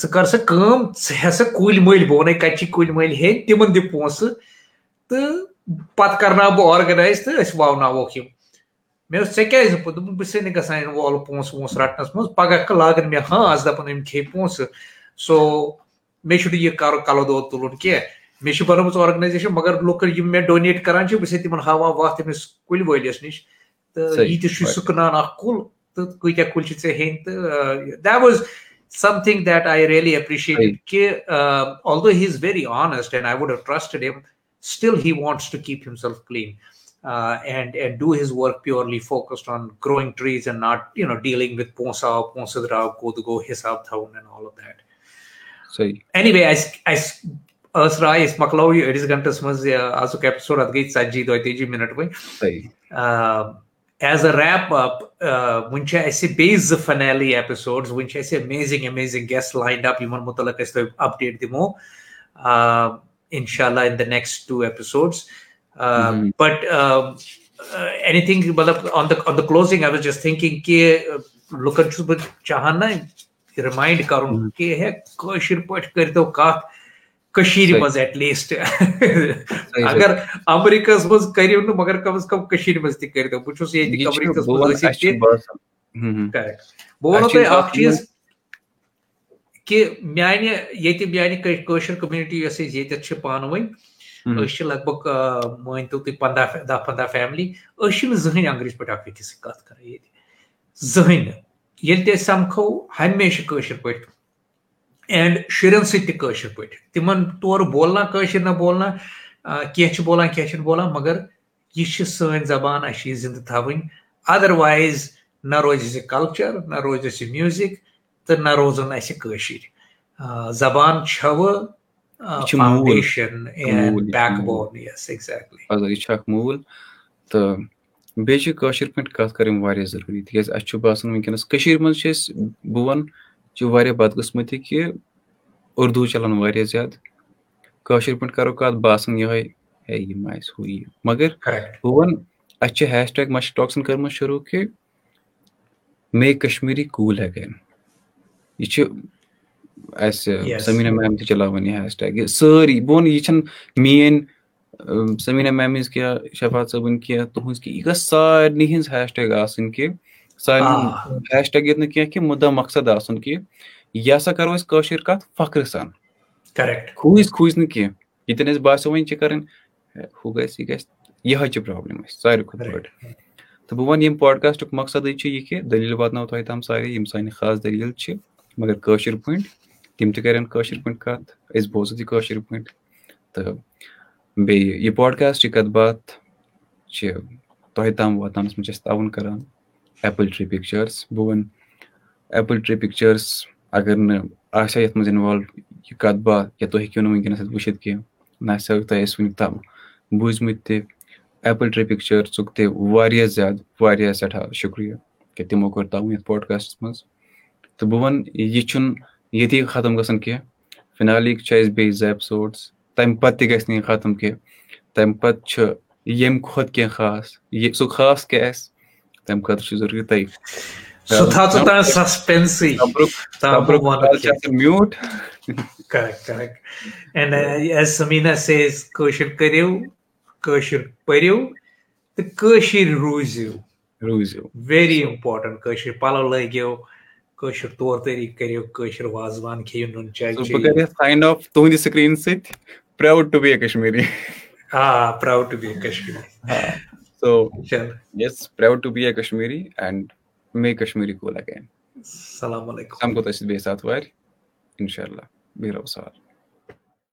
Speaker 2: ژٕ کر سا کٲم ژٕ ہیٚہ سا کُلۍ مٔلۍ بہٕ وَنَے کَتہِ چھِ کُلۍ مٔلۍ ہیٚنۍ تِمن دِ پونٛسہٕ تہٕ پَتہٕ کرناو بہٕ آرگنایز تہٕ أسۍ وَوناووکھ یِم مےٚ اوس ژےٚ کیازِ دوٚپُن دوٚپُن بہٕ چھُسے نہٕ گژھان اِنوالو پونٛسہٕ وونٛسہٕ رَٹنَس منٛز پَگاہ لاگن مےٚ دَپان أمۍ پونٛسہٕ سو مےٚ چھُنہٕ یہِ کَرُن کَلہٕ دود تُلُن کینٛہہ مےٚ چھِ بَنٲومٕژ آرگنایزیشن مگر لُکن یِم مےٚ ڈونیٹ کران چھِ بہٕ چھُسے تِمن ہاوان وَتھ تٔمِس کُلۍ وٲلِس نِش تہٕ یہِ تہِ چھُے سُہ کٕنان اکھ کُل تہٕ کۭتیاہ کُلۍ چھِ ژےٚ ہیٚنۍ تہٕ that was something that I really appreciate کہِ although he is very honest and I would have trusted him still he wants to keep himself his work purely focused on growing trees and not you know dealing with پونٛسہٕ آو پونٛسہٕ درٛاو کوٚت گوٚو حِساب تھاوُن and all of that anyway اَسہِ اَسہِ ٲس راے أسۍ مۄکلاوو یہِ أڑِس گنٹس منٛز آزُک ایپِسوڈ اَتھ گٔے ژَتجی دۄیہِ تٲجی مِنٹ وۄنۍ ایز اے ریپ اپ وٕنہِ چھِ اَسہِ بیٚیہِ زٕ فنیلی ایپِسوڈٕز وٕنہِ چھِ اَسہِ amazing amazing guest lined up یِمن مُتعلق أسۍ تۄہہِ اپڈیٹ دِمو اِنشاء اللہ in the next two episodes but anything مطلب on the on the کلوزِنٛگ I was just تھِنٛکِنگ کہِ لُکن چھُس بہٕ چاہان نہ رِمایِنڈ کَرُن کہِ ہے کٲشِر پٲٹھۍ کٔرۍتو کَتھ کٔشیٖرِ منٛز ایٹ لیٖسٹ اگر اَمریٖکاہس منٛز کٔرِو نہٕ مگر کم از کم کٔشیٖرِ منٛز تہِ کٔرۍتو بہٕ چھُس ییٚتہِ اَمریٖکاہس منٛز ٲسِتھ بہٕ وَنو تۄہہِ اکھ چیٖز کہِ میانہِ ییٚتہِ میانہِ کٲشِر کوٚمنِٹی یۄس أسۍ ییٚتٮ۪تھ چھِ پانہٕ ؤنۍ أسۍ چھِ لگ بگ مٲنۍتو تُہۍ پنٛداہ دہ پنٛداہ فیملی أسۍ چھِنہٕ زٕہٕنۍ انگریٖزۍ پٲٹھۍ اکھ أکِس سۭتۍ کَتھ کران ییٚتہِ زٕہٕنۍ نہٕ ییٚلہِ تہِ أسۍ سَمکھو ہمیشہٕ کٲشِر پٲٹھۍ اینڈ شُرٮ۪ن سۭتۍ تہِ کٲشِر پٲٹھۍ تِمن تورٕ بولنا کٲشِر نہ بولنا کینٛہہ چھِ بولان کینٛہہ چھِنہٕ بولان مگر یہِ چھِ سٲنۍ زبان اَسہِ چھِ یہِ زِندٕ تھاوٕنۍ اَدروایز نہ روزِ اَسہِ کَلچر نہ روزِ اَسہِ میوٗزِک تہٕ نہ روزن اَسہِ کٲشِر زبان چھوٕ
Speaker 1: یہِ چھُ اکھ موٗل تہٕ بیٚیہِ چھِ کٲشِر پٲٹھۍ کَتھ کَرٕنۍ واریاہ ضروٗری تِکیازِ اَسہِ چھُ باسان وٕنکیٚنس کٔشیٖر منٛز چھِ أسۍ بہٕ وَنہٕ چھِ واریاہ بدقٕسمٔتی کہِ اُردو چلان واریاہ زیادٕ کٲشِر پٲٹھۍ کرو کَتھ باسان یِہوے ہے یِم آسہِ ہُہ یہِ مگر بہٕ وَنہٕ اَسہِ چھِ ہیش ٹیگ مَش ٹاکسن کٔرمٕژ شروٗع کہِ میک کشمیٖری کوٗل ہٮ۪کان یہِ چھِ اَسہِ سمیٖنا میم تہِ چلاوان یہِ ہیش ٹیگ سٲری بہٕ وَنہٕ یہِ چھنہٕ میٲنۍ سمیٖنا میم ہِنٛز کیاہ شفات صٲبٕنۍ کینٛہہ تُہنٛز کینٛہہ یہِ گژھِ سارنٕے ہِنٛز ہیش ٹیگ آسٕنۍ کہِ سارنٕے ہیش ٹیگ ییٚتہِ نہٕ کینٛہہ کہِ مُدا مقصد آسُن کہِ یہِ ہسا کرو أسۍ کٲشِر کَتھ فخرٕ سان کھوٗژ کھوٗژ نہٕ کینٛہہ ییٚتٮ۪ن اَسہِ باسیٚو وۄنۍ چھِ کَرٕنۍ ہُہ گژھِ یہِ گژھِ یِہوے چھِ پرابلِم اَسہِ ساروی کھۄتہٕ بٔڑ تہٕ بہٕ وَنہٕ ییٚمہِ پاڈکاسٹُک مقصدٕے چھُ یہِ کہِ دٔلیٖل واتناوو تۄہہِ تام سارے یِم سانہِ خاص دٔلیٖل چھِ مگر کٲشِر پٲٹھۍ تِم تہِ کَرن کٲشِر پٲٹھۍ کَتھ، أسۍ بوزو تہِ کٲشِر پٲٹھۍ۔ تہٕ بیٚیہِ یہِ پاڈکاسٹ چھِ کَتھ باتھ چھِ تۄہہِ تام واتناونَس منٛز چھِ أسۍ تعاوُن کَران ایپٕل ٹرٛی پِکچٲرٕس بہٕ وَنہٕ ایپٕل ٹرٛی پِکچٲرٕس اگر نہٕ آسہِ ہا یَتھ منٛز اِنوالو یہِ کَتھ باتھ یا تُہۍ ہیٚکِو نہٕ وٕنکیٚنَس وٕچھِتھ کینٛہہ، نہ ہسا ہیٚکہِ تۄہہِ اَسہِ وٕنیُک تام بوٗزمٕتۍ تہِ ایپٕل ٹرٛی پِکچٲرسُک تہِ واریاہ زیادٕ، واریاہ سٮ۪ٹھاہ شُکریہ کہِ تِمو کوٚر تعاوُن یَتھ پاڈکاسٹَس منٛز۔ تہٕ بہٕ وَنہٕ یہِ چھُنہٕ ییٚتی ختم گژھان کینٛہہ۔ فِنالی چھِ اَسہِ بیٚیہِ زٕ ایپسوڈٕس تَمہِ پَتہٕ تہِ گژھِ نہٕ یہِ ختم کینٛہہ۔ تَمہِ پَتہٕ چھُ ییٚمہِ کھۄتہٕ کینٛہہ خاص یہِ سُہ خاص کیٛاہ آسہِ تَمہِ خٲطرٕ چھُ ضروٗری تۄہہِ میوٗٹ
Speaker 2: کٲشِر پٔرِو تہٕ کٲشِر روٗزِو
Speaker 1: روٗزِو
Speaker 2: ویری اِمپاٹنٹ کٲشِر پَلو لٲگِو کٲشِر طور طٔریٖقہٕ کٔرِو کٲشِر وازوان کھیٚیِو نُن چاے
Speaker 1: ساین آف تُہنٛدِ سکریٖن سۭتۍ proud to be a Kashmiri
Speaker 2: a proud to be a Kashmiri
Speaker 1: so yes proud to be a Kashmiri and may Kashmiri cool again
Speaker 2: السلام علیکُم
Speaker 1: سَمکھو تۄہہِ سۭتۍ بیٚیہِ ساتہٕ وارِ اِنشاء اللہ بِہِو رۄبَس حوال